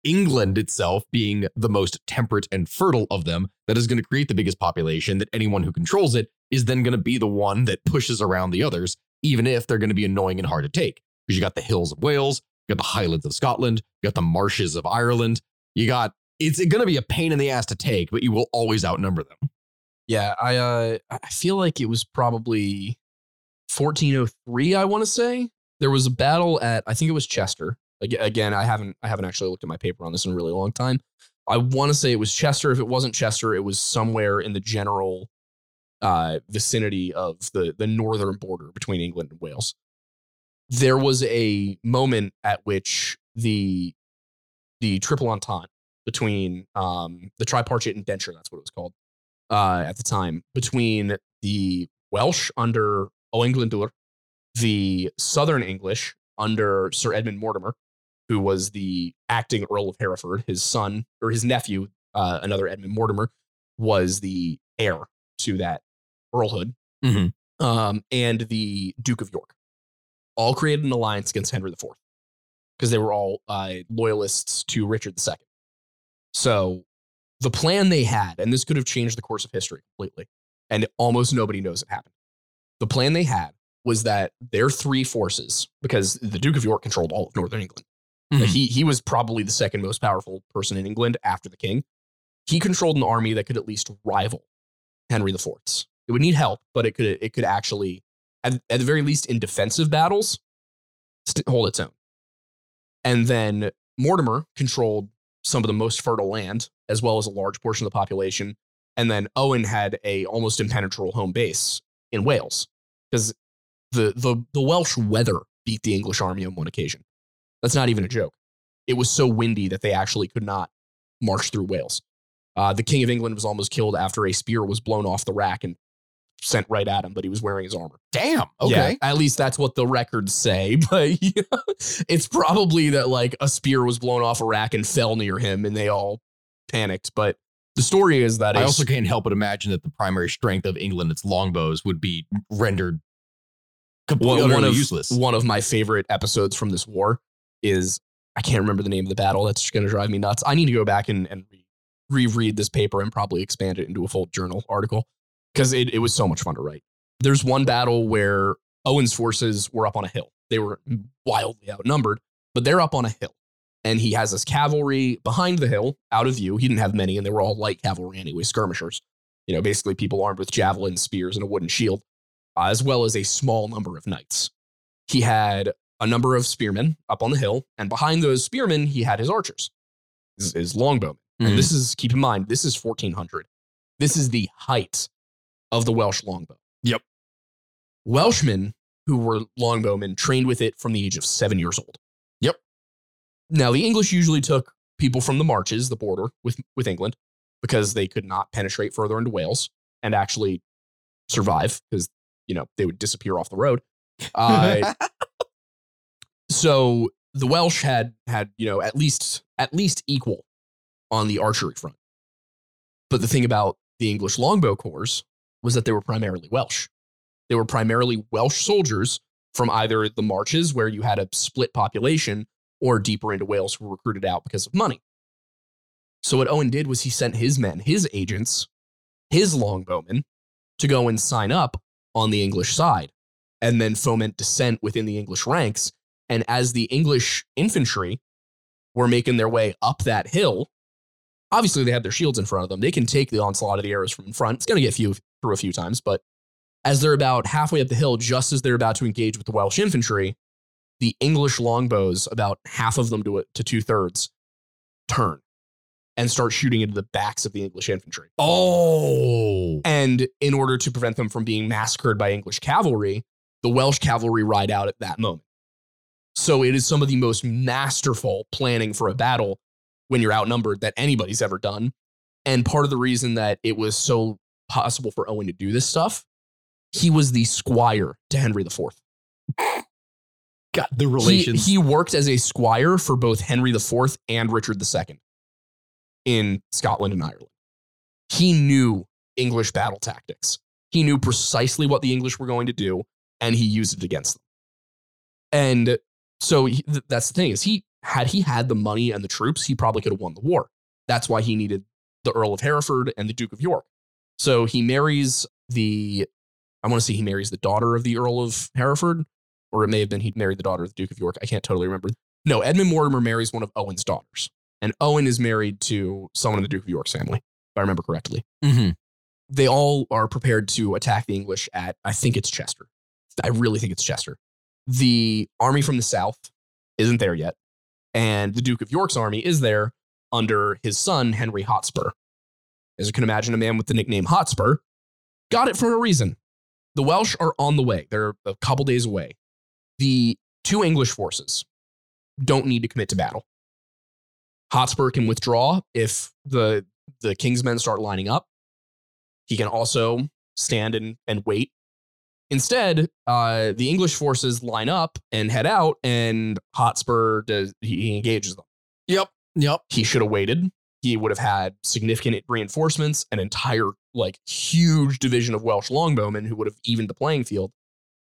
A: England itself being the most temperate and fertile of them that is going to create the biggest population that anyone who controls it is then going to be the one that pushes around the others even if they're going to be annoying and hard to take because you got the hills of Wales, you got the highlands of Scotland, you got the marshes of Ireland, you got it's going to be a pain in the ass to take, but you will always outnumber them.
B: Yeah, I uh I feel like it was probably 1403, I want to say. There was a battle at I think it was Chester. Ag- Again, I haven't I haven't actually looked at my paper on this in a really long time. I want to say it was Chester. If it wasn't Chester, it was somewhere in the general uh vicinity of the the northern border between England and Wales. There was a moment at which the the triple entente between um the tripartite indenture, that's what it was called, uh, at the time between the Welsh under Owain Glyndwr, the Southern English under Sir Edmund Mortimer, who was the acting Earl of Hereford. His son or his nephew, uh, another Edmund Mortimer, was the heir to that earlhood,
A: Mhm.
B: um, and the Duke of York, all created an alliance against Henry IV because they were all uh, loyalists to Richard II. So the plan they had, and this could have changed the course of history completely, and almost nobody knows it happened. The plan they had was that their three forces, because the Duke of York controlled all of Northern England,
A: Mhm.
B: he he was probably the second most powerful person in England after the king. He controlled an army that could at least rival Henry IV's. It would need help, but it could it could actually, at, at the very least, in defensive battles, st- hold its own. And then Mortimer controlled some of the most fertile land, as well as a large portion of the population. And then Owen had a almost impenetrable home base in Wales, because the the the Welsh weather beat the English army on one occasion. That's not even a joke. It was so windy that they actually could not march through Wales. Uh, the King of England was almost killed after a spear was blown off the rack and sent right at him, but he was wearing his armor.
A: Damn.
B: Yeah,
A: Okay.
B: at least that's what the records say. But yeah, it's probably that like a spear was blown off a rack and fell near him and they all panicked. But the story is that
A: I also can't help but imagine that the primary strength of England, its longbows, would be rendered completely
B: one, one of
A: useless.
B: one of my favorite episodes from this war is I can't remember the name of the battle. That's going to drive me nuts. I need to go back and, and reread this paper and probably expand it into a full journal article because it, it was so much fun to write. There's one battle where Owen's forces were up on a hill. They were wildly outnumbered, but they're up on a hill. And he has his cavalry behind the hill, out of view. He didn't have many, and they were all light cavalry anyway, skirmishers. You know, basically people armed with javelins, spears, and a wooden shield, as well as a small number of knights. He had a number of spearmen up on the hill, and behind those spearmen, he had his archers, his, his longbowmen.
A: Mhm.
B: And this is, keep in mind, this is 1400. This is the height of the Welsh longbow.
A: Yep.
B: Welshmen who were longbowmen trained with it from the age of seven years old.
A: Yep.
B: Now, the English usually took people from the marches, the border with, with England, because they could not penetrate further into Wales and actually survive because, you know, they would disappear off the road. Uh, so the Welsh had had you know at least at least equal on the archery front. But the thing about the English longbow corps was that they were primarily Welsh. They were primarily Welsh soldiers from either the marches where you had a split population or deeper into Wales who were recruited out because of money. So what Owen did was he sent his men, his agents, his longbowmen to go and sign up on the English side and then foment dissent within the English ranks. And as the English infantry were making their way up that hill, obviously they had their shields in front of them. They can take the onslaught of the arrows from in front. It's going to get few through a few times, but as they're about halfway up the hill, just as they're about to engage with the Welsh infantry, the English longbows, about half of them to, to two thirds, turn and start shooting into the backs of the English infantry.
A: Oh.
B: And in order to prevent them from being massacred by English cavalry, the Welsh cavalry ride out at that moment. So it is some of the most masterful planning for a battle when you're outnumbered that anybody's ever done. And part of the reason that it was so possible for Owen to do this stuff, he was the squire to Henry IV.
A: God, the
B: He,
A: relations.
B: he worked as a squire for both Henry IV and Richard II in Scotland and Ireland. He knew English battle tactics. He knew precisely what the English were going to do, and he used it against them. And so he, th- that's the thing is he had he had the money and the troops, he probably could have won the war. That's why he needed the Earl of Hereford and the Duke of York. So he marries the I want to say he marries the daughter of the Earl of Hereford, or it may have been he married the daughter of the Duke of York. I can't totally remember. No, Edmund Mortimer marries one of Owen's daughters, and Owen is married to someone in the Duke of York's family, if I remember correctly.
A: Mhm.
B: They all are prepared to attack the English at I think it's Chester. I really think it's Chester. The army from the south isn't there yet, and the Duke of York's army is there under his son Henry Hotspur. As you can imagine, a man with the nickname Hotspur got it for a reason. The Welsh are on the way. They're a couple days away. The two English forces don't need to commit to battle. Hotspur can withdraw if the the king's men start lining up. He can also stand and, and wait. Instead, uh, the English forces line up and head out, and Hotspur does he, he engages them.
A: Yep. Yep.
B: He should have waited. He would have had significant reinforcements, an entire like huge division of Welsh longbowmen who would have evened the playing field.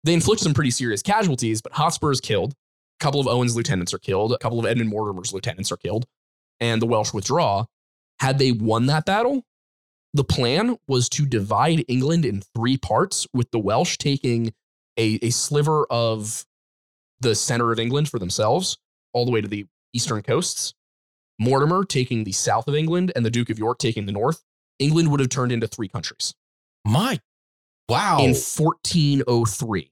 B: They inflict some pretty serious casualties, but Hotspur is killed. A couple of Owen's lieutenants are killed. A couple of Edmund Mortimer's lieutenants are killed, and the Welsh withdraw. Had they won that battle, the plan was to divide England in three parts, with the Welsh taking a, a sliver of the center of England for themselves, all the way to the eastern coasts. Mortimer taking the south of England, and the Duke of York taking the north. England would have turned into three countries
A: My. Wow.
B: in 1403.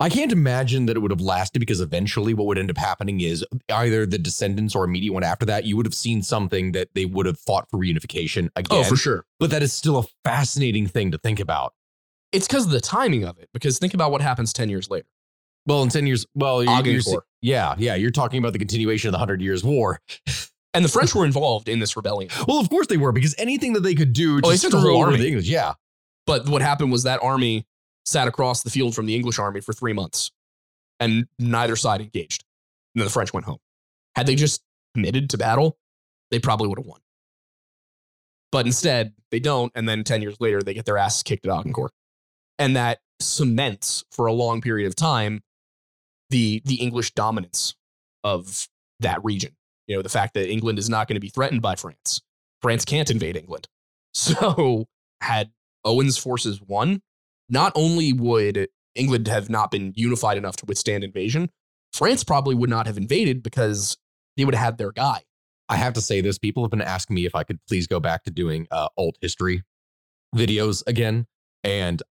A: I can't imagine that it would have lasted because eventually what would end up happening is either the descendants or immediate one after that, you would have seen something that they would have fought for reunification again.
B: Oh, for sure.
A: But that is still a fascinating thing to think about.
B: It's because of the timing of it. Because think about what happens 10 years later.
A: Well, in 10 years, well, you're, you're, yeah, yeah, you're talking about the continuation of the Hundred Years' War.
B: And the French were involved in this rebellion.
A: Well, of course they were, because anything that they could do to
B: Oh, they sent the whole
A: over
B: army.
A: the English, yeah.
B: But what happened was that army sat across the field from the English army for three months, and neither side engaged. And then the French went home. Had they just committed to battle, they probably would have won. But instead, they don't. And then 10 years later, they get their asses kicked at Agincourt. And that cements for a long period of time the, the English dominance of that region. You know, the fact that England is not going to be threatened by France. France can't invade England. So, had Owen's forces won, not only would England have not been unified enough to withstand invasion, France probably would not have invaded because they would have had their guy.
A: I have to say this. People have been asking me if I could please go back to doing uh, alt history videos again. And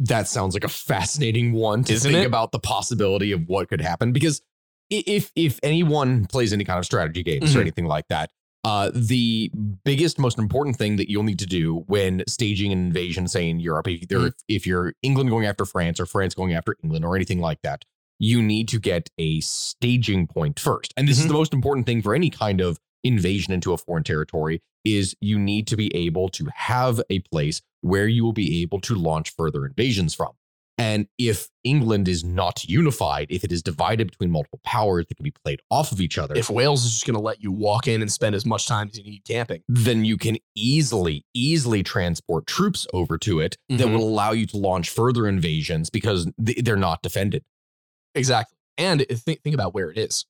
A: that sounds like a fascinating one to
B: Isn't
A: think
B: it?
A: about the possibility of what could happen. Because if if anyone plays any kind of strategy games or
B: Mhm.
A: anything like that, uh, the biggest, most important thing that you'll need to do when staging an invasion, say in Europe, if,
B: Mm-hmm.
A: if you're England going after France or France going after England or anything like that, you need to get a staging point first. And this is
B: Mhm.
A: the most important thing for any kind of invasion into a foreign territory is you need to be able to have a place where you will be able to launch further invasions from. And if England is not unified, if it is divided between multiple powers that can be played off of each other,
B: If Wales is just going to let you walk in and spend as much time as you need camping,
A: then you can easily, easily transport troops over to it that
B: Mhm.
A: will allow you to launch further invasions because they're not defended.
B: exactly. And think about where it is.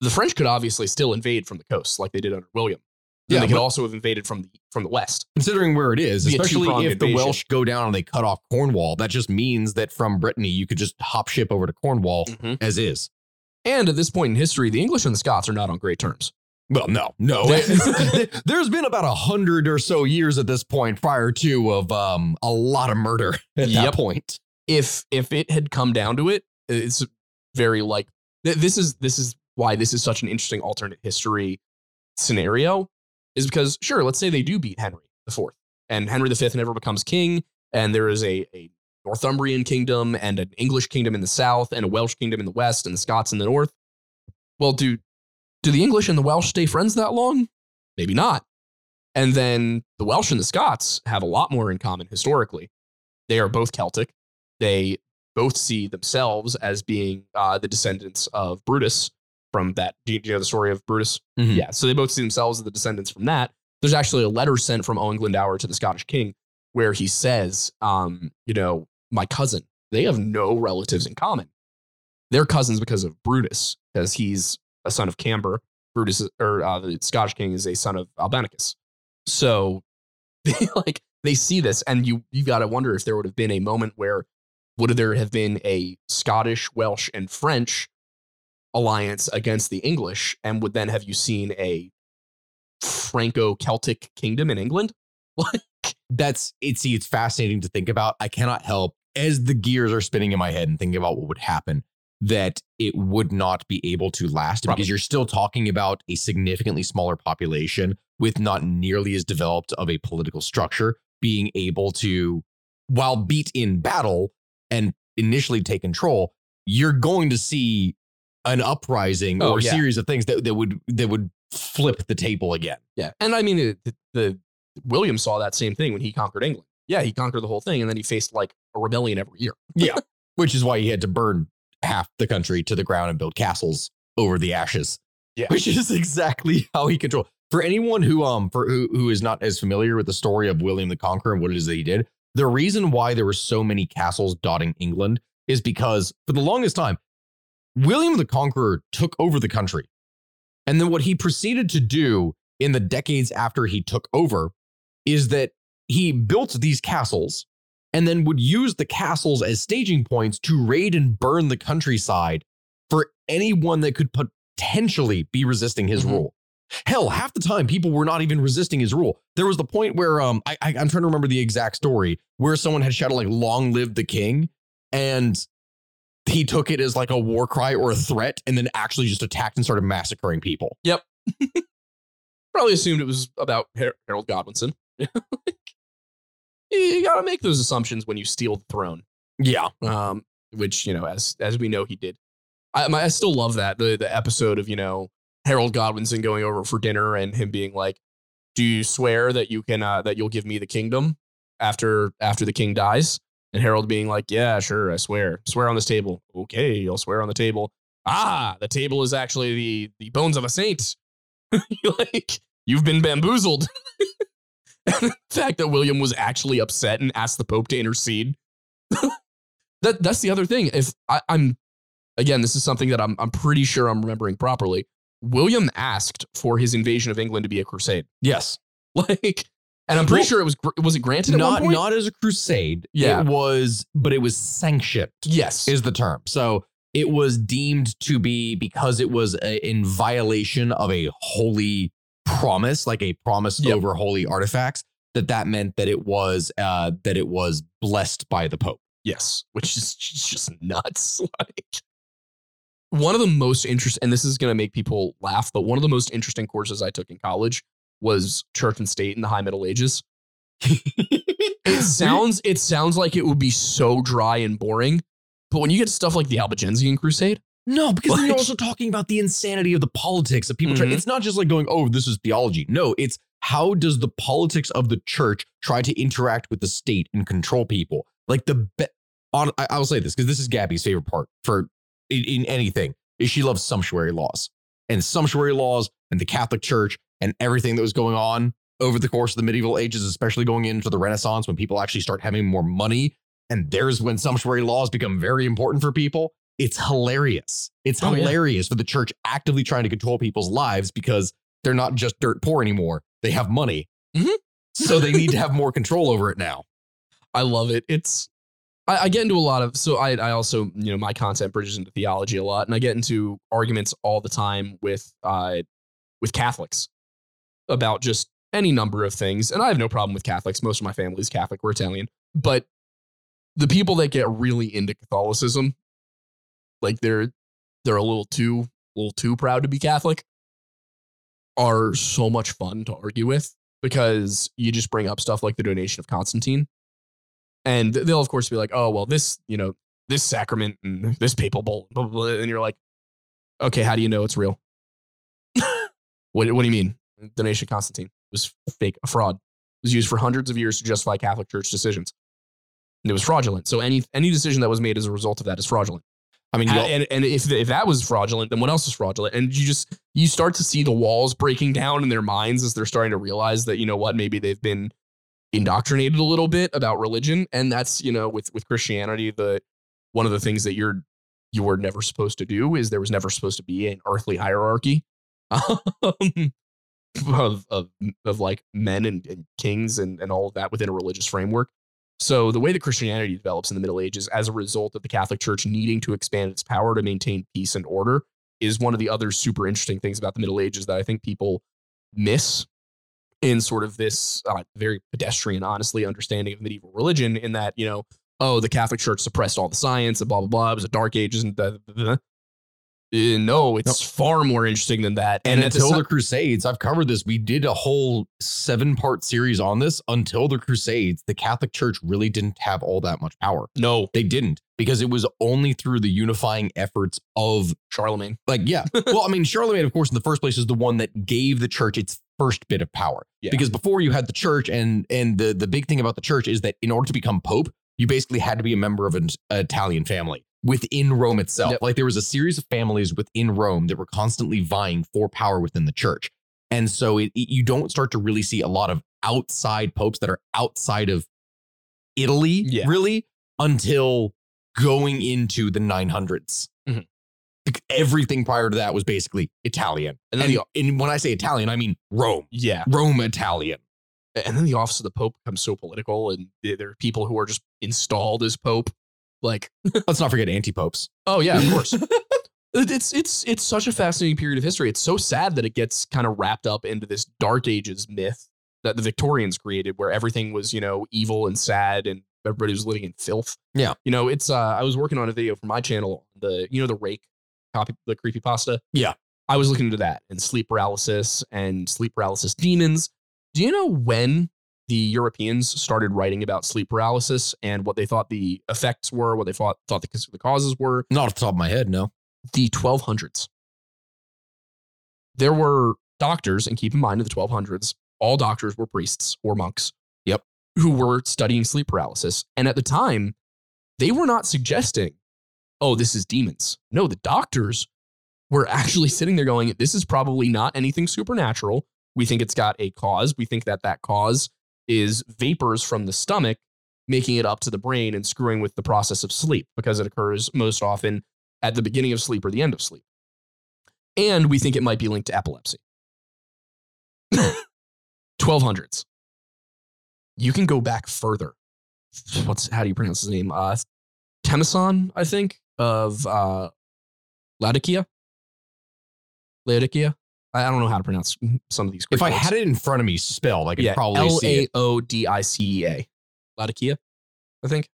B: the French could obviously still invade from the coast like they did under William. Then
A: Yeah,
B: they could also have invaded from the from the west.
A: Considering where it is, especially if the. Welsh go down and they cut off Cornwall, that just means that from Brittany you could just hop ship over to Cornwall
B: Mhm.
A: as is.
B: And at this point in history, the English and the Scots are not on great terms.
A: Well, no, no. There's been about a hundred or so years at this point prior to of um a lot of murder at that point.
B: If if it had come down to it, it's very like th- this is this is why this is such an interesting alternate history scenario is because sure, let's say they do beat Henry the Fourth, and Henry the Fifth never becomes king, and there is a, a Northumbrian kingdom and an English kingdom in the south and a Welsh kingdom in the west and the Scots in the north. Well, do do the English and the Welsh stay friends that long? Maybe not. And then the Welsh and the Scots have a lot more in common historically. They are both Celtic. They both see themselves as being uh, the descendants of Brutus from that. Do you, do you know the story of Brutus?
A: Mhm.
B: Yeah. So they both see themselves as the descendants from that. There's actually a letter sent from Owen Glendower to the Scottish king where he says, um, you know, my cousin, they have no relatives in common. They're cousins because of Brutus, because he's a son of Camber. Brutus, is- or uh, the Scottish king, is a son of Albanicus. So, they, like, they see this, and you you got to wonder if there would have been a moment where would there have been a Scottish, Welsh, and French alliance against the English, and would then have you seen a Franco-Celtic kingdom in England? Like,
A: That's it's see, it's fascinating to think about. I cannot help as the gears are spinning in my head and thinking about what would happen that it would not be able to last
B: Probably.
A: because you're still talking about a significantly smaller population with not nearly as developed of a political structure being able to while beat in battle and initially take control you're going to see an uprising
B: Oh,
A: or a
B: yeah.
A: series of things that, that would that would flip the table again
B: Yeah, and I mean, the, the William saw that same thing when he conquered England. Yeah, he conquered the whole thing, and then he faced like a rebellion every year.
A: Yeah. Which is why he had to burn half the country to the ground and build castles over the ashes.
B: Yeah.
A: Which is exactly how he controlled. For anyone who um for who, who is not as familiar with the story of William the Conqueror and what it is that he did, the reason why there were so many castles dotting England is because for the longest time, William the Conqueror took over the country. And then what he proceeded to do in the decades after he took over is that he built these castles and then would use the castles as staging points to raid and burn the countryside for anyone that could potentially be resisting his
B: Mhm.
A: rule. Hell, half the time people were not even resisting his rule. There was the point where um I, I I'm trying to remember the exact story where someone had shouted like "Long live the king," and he took it as like a war cry or a threat, and then actually just attacked and started massacring people. Yep.
B: Probably assumed it was about Har- Harold Godwinson. you got to make those assumptions when you steal the throne,
A: Yeah,
B: um, which you know, as as we know, he did. I, my- I still love that the the episode of you know Harold Godwinson going over for dinner and him being like, "Do you swear that you can uh, that you'll give me the kingdom after after the king dies?" And Harold being like, "Yeah, sure, I swear. Swear on this table. Okay, I'll swear on the table. Ah, the table is actually the the bones of a saint. like you've been bamboozled." the fact that William was actually upset and asked the Pope to intercede. that that's the other thing. If I, I'm again, this is something that I'm I'm pretty sure I'm remembering properly. William asked for his invasion of England to be a crusade.
A: yes.
B: Like, and I'm pretty
A: Well,
B: sure it was was it granted at one
A: Not
B: point?
A: not as a crusade.
B: Yeah.
A: it was, but it was sanctioned.
B: yes.
A: is the term. So it was deemed to be because it was a, in violation of a holy promise, like a promise
B: Yep.
A: over holy artifacts. That that meant that it was uh, that it was blessed by the Pope.
B: Yes, which is just nuts. Like one of the most interesting, and this is going to make people laugh, but one of the most interesting courses I took in college was church and state in the High Middle Ages. It sounds it sounds like it would be so dry and boring, but when you get stuff like the Albigensian Crusade,
A: No, because then you're also talking about the insanity of the politics of people. Try,
B: Mhm.
A: it's not just like going, "Oh, this is theology." No, it's how does the politics of the church try to interact with the state and control people? Like the be- on, I, I will say this because this is Gabby's favorite part for in, in anything is she loves sumptuary laws and sumptuary laws and the Catholic Church and everything that was going on over the course of the medieval ages, especially going into the Renaissance when people actually start having more money. And there's when sumptuary laws become very important for people it's hilarious. It's
B: Oh, yeah.
A: hilarious for the church actively trying to control people's lives because they're not just dirt poor anymore. They have money.
B: Mhm.
A: So they need to have more control over it now.
B: I love it. It's I, I get into a lot of so I I also you know my content bridges into theology a lot, and I get into arguments all the time with uh with Catholics about just any number of things, and I have no problem with Catholics. Most of my family is Catholic. We're Italian, but the people that get really into Catholicism, like they're they're a little too a little too proud to be Catholic, are so much fun to argue with because you just bring up stuff like the donation of Constantine and they'll of course be like, oh well, this you know this sacrament and this papal bull, blah, blah, blah. and you're like, okay, how do you know it's real? what what do you mean? Donation Constantine was fake, a fraud. It was used for hundreds of years to justify Catholic Church decisions. And it was fraudulent. So any any decision that was made as a result of that is fraudulent.
A: I mean,
B: and, and if if that was fraudulent, then what else is fraudulent? And you just you start to see the walls breaking down in their minds as they're starting to realize that you know what maybe they've been indoctrinated a little bit about religion, and that's you know with with Christianity the one of the things that you're you were never supposed to do is there was never supposed to be an earthly hierarchy um, of, of of like men and, and kings and and all of that within a religious framework. So the way that Christianity develops in the Middle Ages as a result of the Catholic Church needing to expand its power to maintain peace and order is one of the other super interesting things about the Middle Ages that I think people miss in sort of this uh, very pedestrian, honestly, understanding of medieval religion. In that, you know, oh, the Catholic Church suppressed all the science and blah blah blah. It was a Dark Ages and da, da, da, Uh, no, it's far more interesting than that.
A: And,
B: the
A: until the Crusades, I've covered this. We did a whole seven part series on this. Until the Crusades, the Catholic Church really didn't have all that much power.
B: no
A: They didn't because it was only through the unifying efforts of,
B: Charlemagne.
A: like, yeah. well, I mean, Charlemagne, of course, in the first place, is the one that gave the church its first bit of power.
B: Yeah.
A: Because before you had the church, and and the the big thing about the church is that in order to become pope, you basically had to be a member of an Italian family within Rome itself.
B: Yep.
A: Like there was a series of families within Rome that were constantly vying for power within the church. And so it, it- you don't start to really see a lot of outside popes that are outside of Italy,
B: Yeah.
A: really, until going into the 900s.
B: Mhm.
A: Bec- Everything prior to that was basically Italian.
B: And
A: And,
B: then
A: and when I say Italian, I mean Rome.
B: Yeah.
A: Rome Italian.
B: and then the office of the pope becomes so political and there are people who are just installed as pope like
A: Let's not forget anti popes.
B: oh yeah of course it's it's it's such a fascinating period of history it's so sad that it gets kind of wrapped up into this dark ages myth that the victorians created where everything was you know evil and sad and everybody was living in filth
A: Yeah.
B: you know it's uh i was working on a video for my channel the you know the rake copy the creepy pasta
A: Yeah.
B: i was looking into that and sleep paralysis and sleep paralysis demons do you know when the Europeans started writing about sleep paralysis and what they thought the effects were, what they thought thought the, the causes were?
A: Not off the top of my head, no.
B: The 1200s. There were doctors, and keep in mind in the 1200s, all doctors were priests or monks.
A: Yep.
B: Who were studying sleep paralysis. And at the time, they were not suggesting, oh, this is demons. No, the doctors were actually sitting there going, this is probably not anything supernatural. We think it's got a cause. We think that that cause is vapors from the stomach making it up to the brain and screwing with the process of sleep because it occurs most often at the beginning of sleep or the end of sleep. And we think it might be linked to epilepsy. 1200s. You can go back further. What's how do you pronounce his name? Uh Themison, I think, of uh Laodicea. Laodicea. I don't know how to pronounce some of these.
A: If I
B: words.
A: had it in front of me spelled, like
B: yeah,
A: probably
B: L A. O D I C E A. Laodicea, I think.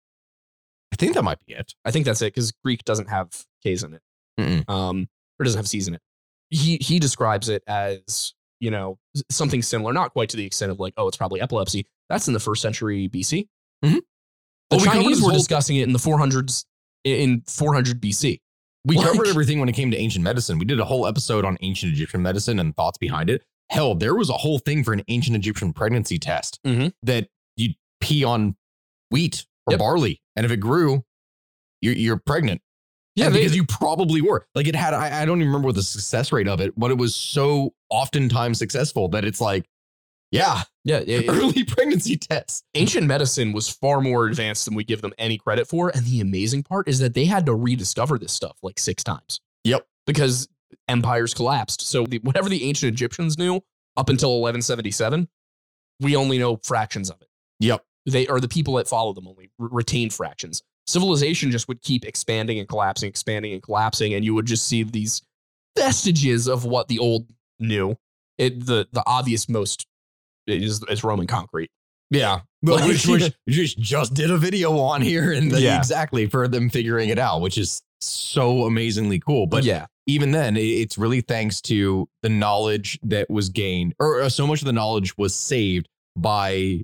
A: I think that might be it.
B: I think that's it because Greek doesn't have K's in it,
A: Mm-mm.
B: um, or doesn't have C's in it. He he describes it as you know something similar, not quite to the extent of like, oh, it's probably epilepsy. That's in the first century BC.
A: Mhm.
B: The
A: Well,
B: Chinese
A: this
B: were discussing it in the 400s, in 400 BC.
A: We
B: Like-
A: covered everything when it came to ancient medicine. We did a whole episode on ancient Egyptian medicine and thoughts behind it. Hell, there was a whole thing for an ancient Egyptian pregnancy test
B: Mhm.
A: that you pee on wheat or
B: Yep.
A: barley, and if it grew, you're, you're pregnant.
B: Yeah,
A: And
B: they-
A: because you probably were. Like it had, I, I don't even remember what the success rate of it, but it was so oftentimes successful that it's like, Yeah,
B: Yeah, it-
A: early pregnancy tests.
B: ancient medicine was far more advanced than we give them any credit for. And the amazing part is that they had to rediscover this stuff like six times.
A: Yep.
B: Because empires collapsed. So the, whatever the ancient Egyptians knew up until 1177, we only know fractions of it.
A: Yep.
B: They are the people that follow them only re- retained fractions. Civilization just would keep expanding and collapsing, expanding and collapsing, and you would just see these vestiges of what the old knew. It the the obvious most is, is Roman concrete.
A: Yeah,
B: Like-
A: which, which just just did a video on here, and the,
B: Yeah.
A: exactly for them figuring it out, which is so amazingly cool. But
B: yeah,
A: even then, it's really thanks to the knowledge that was gained, or uh, so much of the knowledge was saved by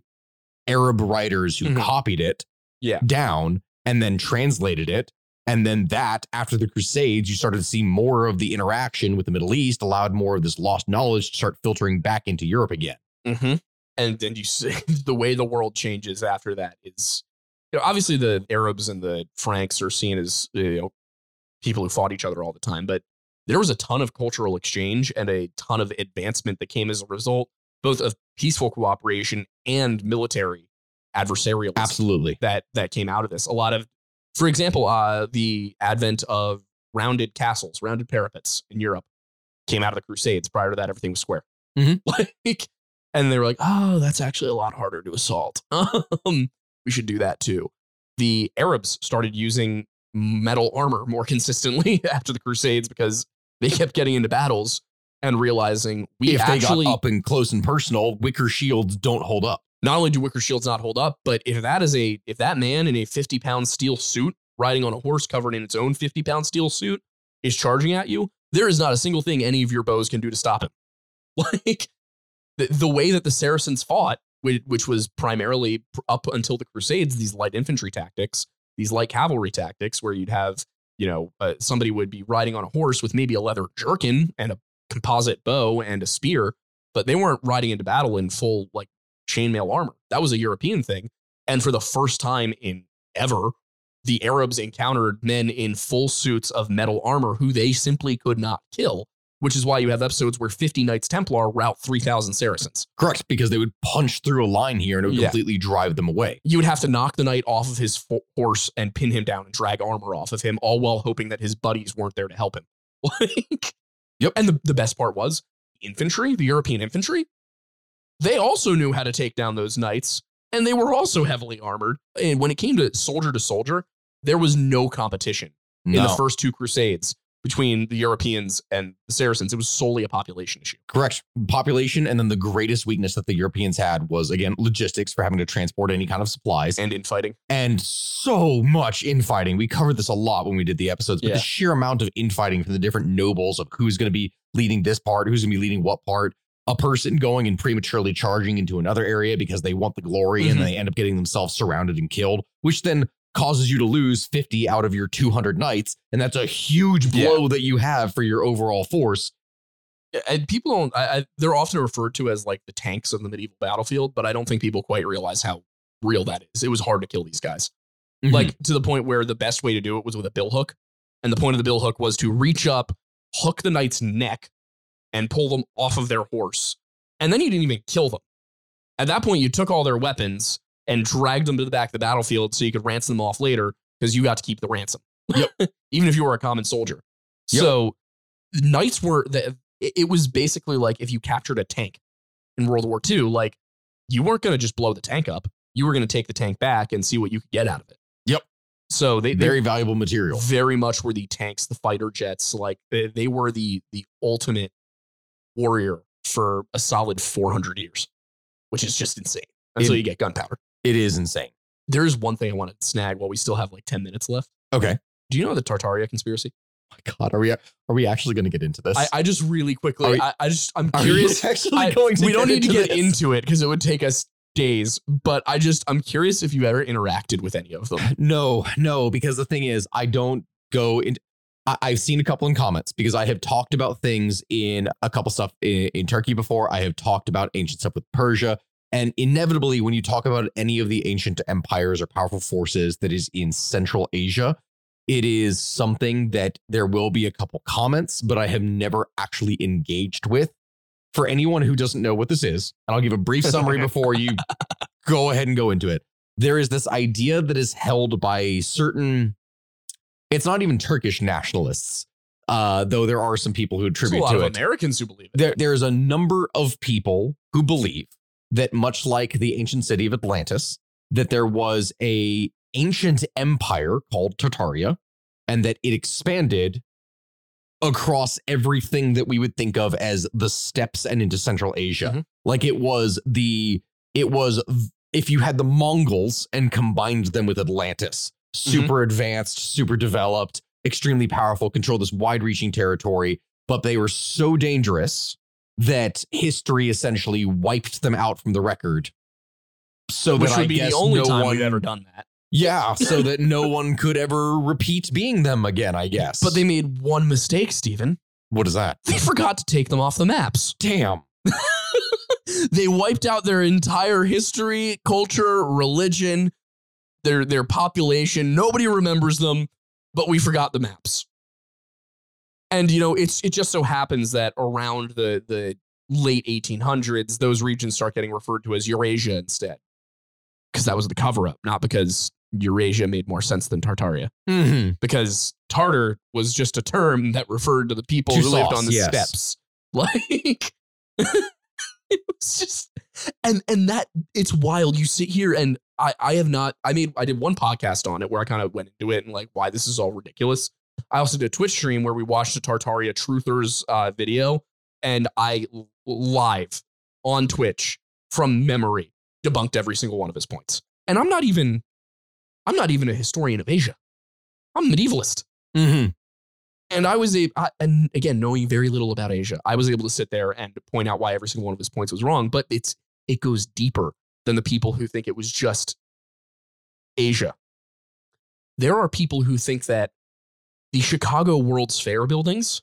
A: Arab writers who
B: Mhm.
A: copied it
B: Yeah.
A: down and then translated it. And then that, after the Crusades, you started to see more of the interaction with the Middle East, allowed more of this lost knowledge to start filtering back into Europe again.
B: Mm-hmm. And then you see the way the world changes after that is, you know, obviously the Arabs and the Franks are seen as you know people who fought each other all the time, but there was a ton of cultural exchange and a ton of advancement that came as a result, both of peaceful cooperation and military adversarial
A: Absolutely.
B: that that came out of this. A lot of, for example, uh, the advent of rounded castles, rounded parapets in Europe came out of the Crusades. Prior to that, everything was square.
A: Mhm.
B: Like, and they were like, "Oh, that's actually a lot harder to assault. um, we should do that too." The Arabs started using metal armor more consistently after the Crusades because they kept getting into battles and realizing we
A: if
B: actually
A: they got up and close and personal, wicker shields don't hold up.
B: not only do wicker shields not hold up, but if that is a if that man in a 50 pound steel suit riding on a horse covered in its own 50 pound steel suit is charging at you, there is not a single thing any of your bows can do to stop him. Like the, the way that the Saracens fought, which, which was primarily up until the Crusades, these light infantry tactics, these light cavalry tactics, where you'd have you know uh, somebody would be riding on a horse with maybe a leather jerkin and a composite bow and a spear, but they weren't riding into battle in full like chainmail armor. That was a European thing. And for the first time in ever, the Arabs encountered men in full suits of metal armor who they simply could not kill, which is why you have episodes where 50 Knights Templar rout 3,000 Saracens.
A: Correct, because they would punch through a line here and it would
B: Yeah.
A: completely drive them away.
B: You would have to knock the knight off of his fo- horse and pin him down and drag armor off of him, all while hoping that his buddies weren't there to help him. Like,
A: Yep.
B: And the, the best part was infantry, the European infantry, they also knew how to take down those knights, and they were also heavily armored. And when it came to soldier to soldier, there was no competition in the first two crusades between the Europeans and the Saracens. It was solely a population issue.
A: Correct. Population. And then the greatest weakness that the Europeans had was, again, logistics for having to transport any kind of supplies
B: And infighting.
A: and so much infighting. We covered this a lot when we did the episodes, but
B: Yeah.
A: the sheer amount of infighting from the different nobles of who's going to be leading this part, who's going to be leading what part, a person going and prematurely charging into another area because they want the glory
B: Mhm.
A: and they end up getting themselves surrounded and killed, which then causes you to lose 50 out of your 200 knights. And that's a huge
B: Yeah.
A: blow that you have for your overall force.
B: and people don't I, I, they're often referred to as like the tanks of the medieval battlefield but i don't think people quite realize how real that is it was hard to kill these guys
A: Mhm.
B: like to the point where the best way to do it was with a bill hook and the point of the bill hook was to reach up hook the knight's neck and pull them off of their horse and then you didn't even kill them at that point you took all their weapons and dragged them to the back of the battlefield so you could ransom them off later because you got to keep the ransom even if you were a common soldier
A: Yep.
B: so knights were the, it it was basically like if you captured a tank in World War II, like you weren't going to just blow the tank up. You were going to take the tank back and see what you could get out of it.
A: Yep.
B: So they, they
A: Very valuable material.
B: very much were the tanks, the fighter jets. Like they, they were the the ultimate warrior for a solid 400 years, which is just insane until
A: In-
B: you get gunpowder.
A: It is insane.
B: There is one thing I want to snag while we still have like 10 minutes left.
A: Okay.
B: Do you know the Tartaria conspiracy?
A: Oh my God, are we are we actually going to get into this?
B: I, I just really quickly,
A: we-
B: I, I just, I'm curious.
A: actually
B: I-
A: going to
B: we don't need to get
A: this?
B: into it because it would take us days. But I just I'm curious if you ever interacted with any of them.
A: No, no, because the thing is, I don't go in. I, I've seen a couple in comments because I have talked about things in a couple stuff in, in Turkey before. I have talked about ancient stuff with Persia. And inevitably, when you talk about any of the ancient empires or powerful forces that is in Central Asia, it is something that there will be a couple comments, but I have never actually engaged with. for anyone who doesn't know what this is, and I'll give a brief summary before you go ahead and go into it. There is this idea that is held by certain, it's not even Turkish nationalists, uh, though there are some people who attribute
B: lot
A: to
B: of
A: it.
B: Americans who believe it.
A: There, there's a number of people who believe that much like the ancient city of Atlantis, that there was a ancient empire called Tartaria, and that it expanded across everything that we would think of as the steppes and into Central Asia.
B: Mhm.
A: Like it was the, it was if you had the Mongols and combined them with Atlantis, super advanced, super developed, extremely powerful, control this wide-reaching territory, but they were so dangerous that history essentially wiped them out from the record. So
B: Which
A: that
B: would
A: I
B: be
A: guess
B: the only
A: no
B: time
A: one,
B: we've ever done that.
A: yeah, so that no one could ever repeat being them again, I guess.
B: But they made one mistake, Steven.
A: what is that?
B: They forgot to take them off the maps.
A: Damn.
B: they wiped out their entire history, culture, religion, their their population. Nobody remembers them, but we forgot the maps. And you know, it's it just so happens that around the the late 1800s, those regions start getting referred to as Eurasia instead, because that was the cover up, not because Eurasia made more sense than Tartaria.
A: Mm-hmm.
B: Because Tartar was just a term that referred to the people
A: To
B: who lived on the
A: yes.
B: steppes. Like it was just and and that it's wild. You sit here and I I have not I mean, I did one podcast on it where I kind of went into it and like why this is all ridiculous. I also did a Twitch stream where we watched the Tartaria Truthers uh, video and I live on Twitch from memory debunked every single one of his points. And I'm not even I'm not even a historian of Asia. I'm a medievalist.
A: Mm-hmm.
B: And I was a, I, and again, knowing very little about Asia, I was able to sit there and point out why every single one of his points was wrong. But it's it goes deeper than the people who think it was just Asia. There are people who think that the Chicago World's Fair buildings,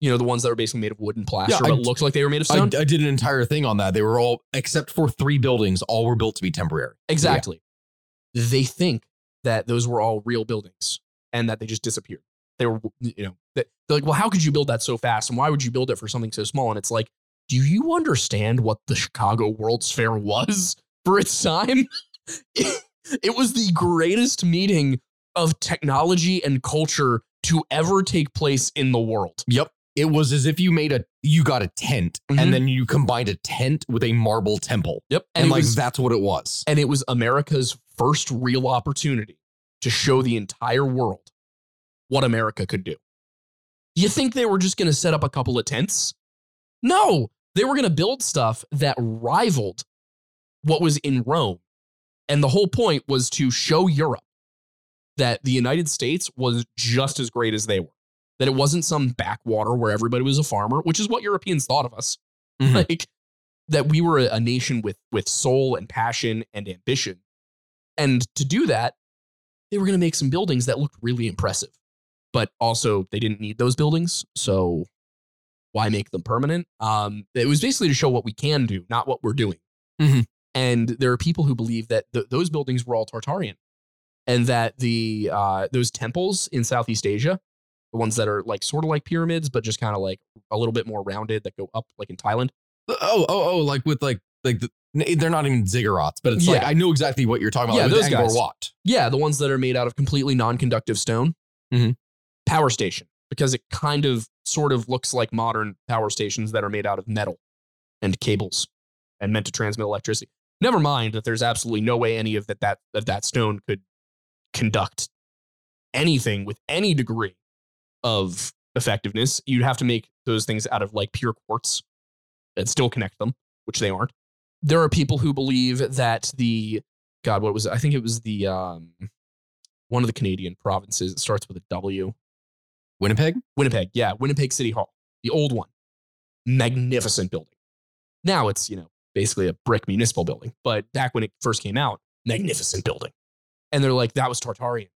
B: you know, the ones that were basically made of wood and plaster,
A: I
B: but looked like they were made of
A: I,
B: stone.
A: I did an entire thing on that. They were all, except for three buildings, all were built to be temporary.
B: Exactly. They think that those were all real buildings and that they just disappeared. They were, you know, they're like, well, how could you build that so fast? And why would you build it for something so small? And it's like, do you understand what the Chicago World's Fair was for its time? it was the greatest meeting of technology and culture to ever take place in the world.
A: Yep. It was as if you made a, you got a tent
B: Mhm.
A: and then you combined a tent with a marble temple.
B: Yep.
A: And,
B: it
A: like,
B: was-
A: that's what it was.
B: and it was America's first real opportunity to show the entire world what America could do. You think they were just going to set up a couple of tents? No, they were going to build stuff that rivaled what was in Rome. And the whole point was to show Europe that the United States was just as great as they were. That it wasn't some backwater where everybody was a farmer, which is what Europeans thought of us
A: Mhm.
B: like that we were a, a nation with with soul and passion and ambition and to do that they were going to make some buildings that looked really impressive but also they didn't need those buildings so why make them permanent um it was basically to show what we can do not what we're doing
A: Mhm.
B: and there are people who believe that th- those buildings were all tartarian and that the uh those temples in southeast asia the ones that are like sort of like pyramids but just kind of like a little bit more rounded that go up like in thailand
A: Oh, oh, oh, like with like, like the, they're not even ziggurats, but it's like,
B: Yeah.
A: I know exactly what you're talking about.
B: Yeah,
A: like
B: those
A: Angkor
B: guys.
A: Wat.
B: Yeah, the ones that are made out of completely non-conductive stone.
A: Mhm.
B: Power station, because it kind of sort of looks like modern power stations that are made out of metal and cables and meant to transmit electricity. Never mind that there's absolutely no way any of that that of that stone could conduct anything with any degree of effectiveness. You'd have to make those things out of like pure quartz and still connect them, which they aren't. There are people who believe that the God, what was it? I think it was the um one of the Canadian provinces. It starts with a W.
A: Winnipeg?
B: Winnipeg, yeah, Winnipeg City Hall, the old one, magnificent building. Now it's you know basically a brick municipal building, but back when it first came out, magnificent building. And they're like, that was Tartarian.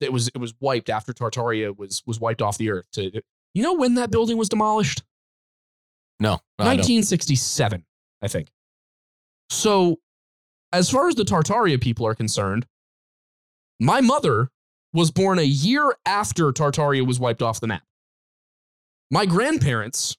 B: It was it was wiped after Tartaria was was wiped off the earth. To you know when that building was demolished?
A: No. no, I
B: 1967, I think. So, as far as the Tartaria people are concerned, my mother was born a year after Tartaria was wiped off the map. My grandparents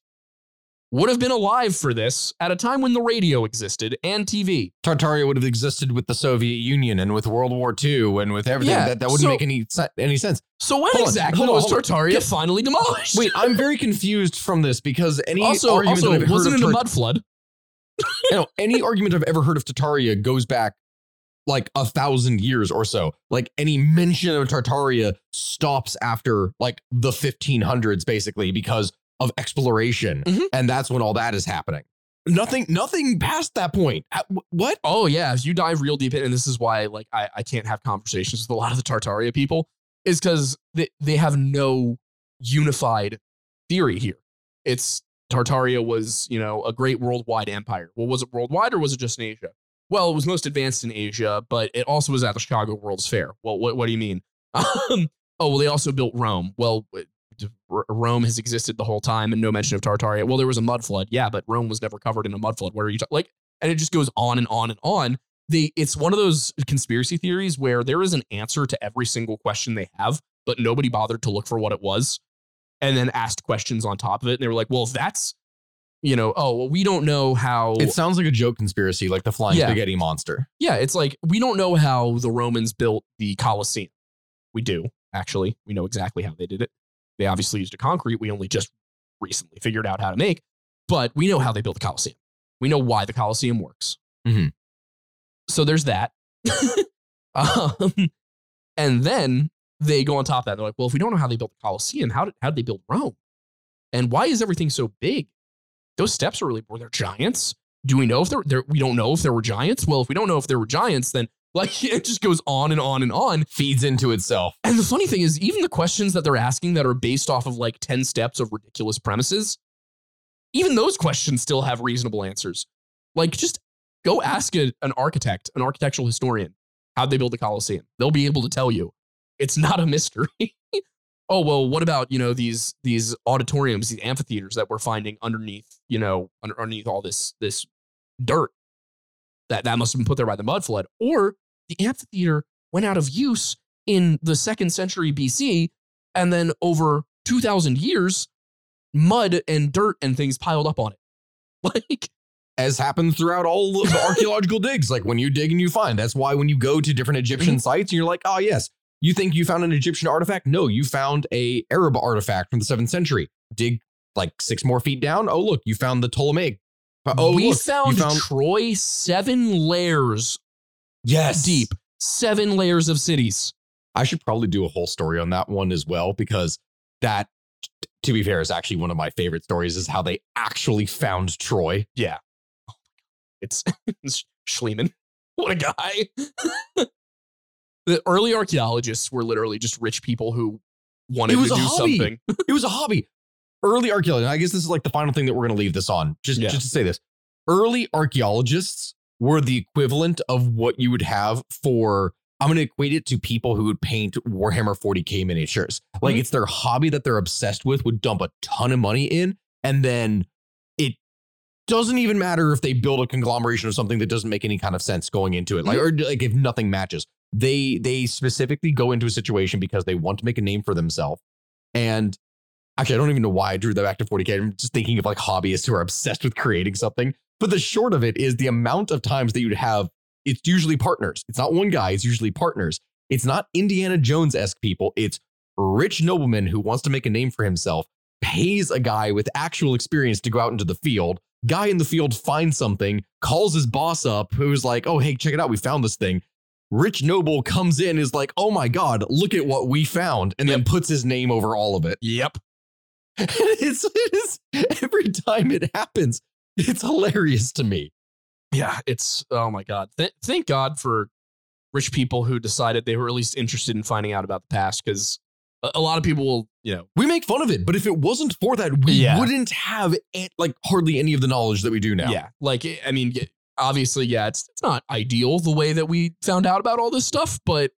B: would have been alive for this at a time when the radio existed and TV.
A: Tartaria would have existed with the Soviet Union and with World War II and with everything.
B: Yeah,
A: that, that wouldn't
B: so-
A: make any any sense.
B: So when
A: Hold
B: exactly
A: hold on,
B: was. Tartaria
A: Get-
B: finally demolished?
A: Wait, I'm very confused from this because any
B: also,
A: argument
B: also
A: that I've heard
B: wasn't
A: of
B: it a mud flood?
A: you know, any argument I've ever heard of Tartaria goes back like a thousand years or so. Like any mention of Tartaria stops after like the 1500s, basically, because of exploration,
B: Mhm.
A: and that's when all that is happening. Nothing, nothing past that point. Uh, What?
B: Oh yeah, if you dive real deep in, and this is why like I, I can't have conversations with a lot of the Tartaria people, is because they, they have no unified theory here. It's Tartaria was, you know, a great worldwide empire. Well, was it worldwide or was it just in Asia? Well, it was most advanced in Asia, but it also was at the Chicago World's Fair. Well, what, what do you mean? Um, oh, well, they also built Rome. Well, Rome has existed the whole time and no mention of Tartaria. Well, there was a mud flood. Yeah, but Rome was never covered in a mud flood. What are you talking? Like, and it just goes on and on and on. They, it's one of those conspiracy theories where there is an answer to every single question they have, but nobody bothered to look for what it was and then asked questions on top of it. And they were like, well, if that's, you know, oh, well, we don't know how.
A: It sounds like a joke conspiracy, like the flying
B: Yeah.
A: spaghetti monster.
B: yeah, it's like we don't know how the Romans built the Colosseum. We do, actually. We know exactly how they did it. They obviously used a concrete we only just recently figured out how to make, but we know how they built the Colosseum. We know why the Colosseum works.
A: Mhm.
B: So there's that. um, and then they go on top of that. They're like, well, if we don't know how they built the Colosseum, how did, how did they build Rome? And why is everything so big? Those steps are really, were there giants? Do we know if there, there, we don't know if there were giants? Well, if we don't know if there were giants, then like it just goes on and on and on.
A: Feeds into itself.
B: And the funny thing is, even the questions that they're asking that are based off of like 10 steps of ridiculous premises, even those questions still have reasonable answers. Like, just go ask a, an architect, an architectural historian, how'd they build the Colosseum? They'll be able to tell you. It's not a mystery. oh, well, what about, you know, these these auditoriums, these amphitheaters that we're finding underneath, you know, under, underneath all this this dirt? That that must have been put there by the mud flood. Or the amphitheater went out of use in the second century BC, and then over 2,000 years, mud and dirt and things piled up on it. Like,
A: as happens throughout all of the archaeological digs. Like when you dig and you find. That's why when you go to different Egyptian
B: Mm-hmm.
A: sites, you're like, oh yes, you think you found an Egyptian artifact? No, you found a Arab artifact from the seventh century. Dig like six more feet down. Oh look, you found the Ptolemaic. Oh,
B: we
A: look,
B: found,
A: you found
B: Troy seven layers
A: yes
B: deep, seven layers of cities.
A: I should probably do a whole story on that one as well because that, t- to be fair, is actually one of my favorite stories. Is how they actually found Troy.
B: Yeah. Oh it's, it's Schliemann. What a guy. the early archaeologists were literally just rich people who wanted to do
A: hobby.
B: something.
A: it was a hobby. Early archaeology. I guess this is like the final thing that we're going to leave this on. Just,
B: Yeah.
A: just to say this. Early archaeologists were the equivalent of what you would have for. I'm going to equate it to people who would paint Warhammer 40k miniatures. Like
B: Mhm.
A: it's their hobby that they're obsessed with. Would dump a ton of money in, and then it doesn't even matter if they build a conglomeration of something that doesn't make any kind of sense going into it. Like or like if nothing matches, they they specifically go into a situation because they want to make a name for themselves. And actually, I don't even know why I drew that back to 40k. I'm just thinking of like hobbyists who are obsessed with creating something. But the short of it is the amount of times that you'd have, it's usually partners. It's not one guy, it's usually partners. It's not Indiana Jones esque people. It's rich nobleman who wants to make a name for himself, pays a guy with actual experience to go out into the field. Guy in the field finds something, calls his boss up, who's like, oh, hey, check it out. We found this thing. Rich Noble comes in, is like, oh my God, look at what we found, and then puts his name over all of it.
B: Yep.
A: it's, it is every time it happens, it's hilarious to me.
B: Yeah, it's oh my god. Th- thank God for rich people who decided they were at least interested in finding out about the past because a, lot of people will, you know,
A: We make fun of it, but if it wasn't for that, we
B: Yeah.
A: wouldn't have a- like hardly any of the knowledge that we do now.
B: yeah, like I mean, obviously, yeah, it's it's not ideal the way that we found out about all this stuff, but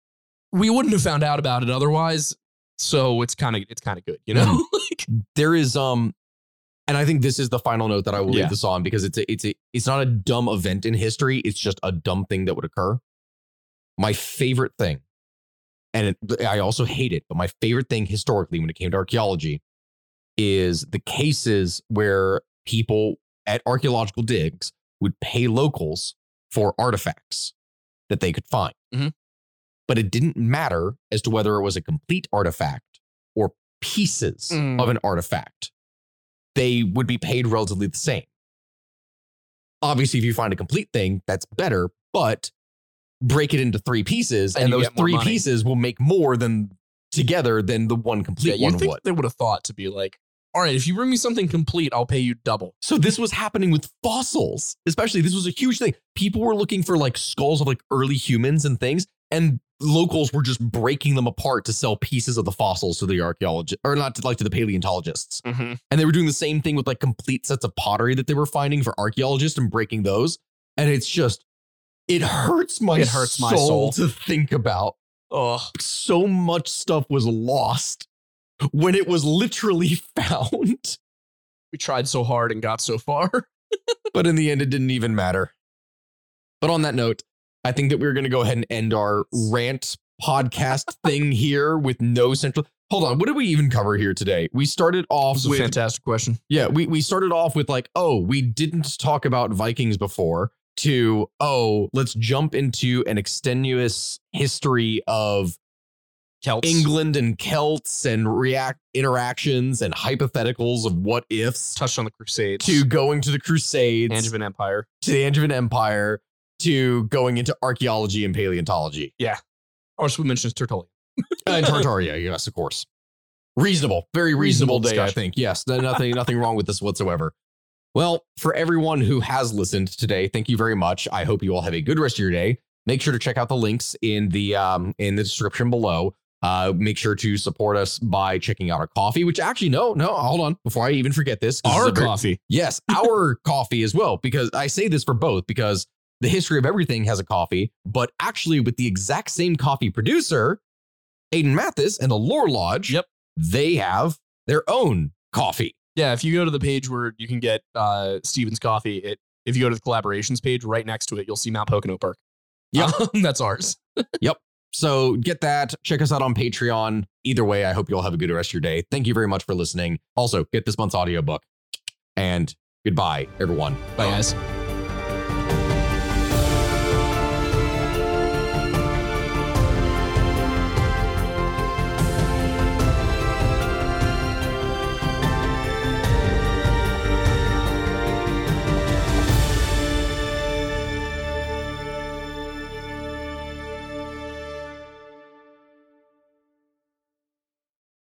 B: we wouldn't have found out about it otherwise. So it's kind of it's kind of good, you know. like,
A: there is um and I think this is the final note that I will
B: Yeah.
A: leave this on because it's a, it's a, it's not a dumb event in history. It's just a dumb thing that would occur. My favorite thing, and it, I also hate it, but my favorite thing historically when it came to archaeology is the cases where people at archaeological digs would pay locals for artifacts that they could find.
B: Mhm.
A: But it didn't matter as to whether it was a complete artifact or pieces
B: Mm.
A: of an artifact. They would be paid relatively the same. Obviously, if you find a complete thing, that's better, but break it into three pieces,
B: And
A: and, those three pieces will make more than together than the one
B: Yeah,
A: complete
B: you
A: one
B: think
A: would.
B: they would have thought to be like, all right, if you bring me something complete, I'll pay you double.
A: So this was happening with fossils, especially. This was a huge thing. People were looking for like skulls of like early humans and things, and locals were just breaking them apart to sell pieces of the fossils to the archaeologists, or not to like to the paleontologists.
B: Mm-hmm.
A: And they were doing the same thing with like complete sets of pottery that they were finding for archaeologists and breaking those. And it's just, it hurts my
B: It hurts my
A: soul
B: soul.
A: to think about.
B: Oh,
A: So much stuff was lost when it was literally found.
B: we tried so hard and got so far.
A: but in the end, it didn't even matter. But on that note, I think that we're going to go ahead and end our rant podcast thing here with no central. Hold on, what did we even cover here today? We started off with
B: fantastic question.
A: yeah, we we started off with like, oh, we didn't talk about Vikings before. To oh, let's jump into an extenuous history of
B: Celts.
A: England and Celts and react interactions and hypotheticals of what ifs.
B: touched on the Crusades.
A: To going to the Crusades,
B: Angevin Empire.
A: to the Angevin Empire, to going into archaeology and paleontology. Yeah.
B: Or should we mention Tertullian?
A: and Tartaria, yes, of course. Reasonable, very reasonable,
B: Reasonable
A: day, I think. Yes, nothing, nothing wrong with this whatsoever. Well, for everyone who has listened today, thank you very much. I hope you all have a good rest of your day. Make sure to check out the links in the um in the description below. Uh, make sure to support us by checking out our coffee. Which actually, no, no, hold on. Before I even forget this is
B: Our
A: very-
B: coffee.
A: Yes, our coffee as well, because I say this for both because the history of everything has a coffee, but actually with the exact same coffee producer, Aidan Mattis and the Lore Lodge,
B: Yep.
A: they have their own coffee.
B: Yeah, if you go to the page where you can get uh, Steven's coffee, it if you go to the collaborations page, right next to it, you'll see Mount Pocono Park.
A: Yep.
B: Um, that's ours. Yep.
A: So get that. Check us out on Patreon. Either way, I hope you all have a good rest of your day. Thank you very much for listening. Also, get this month's audiobook. And goodbye, everyone.
B: Bye, guys.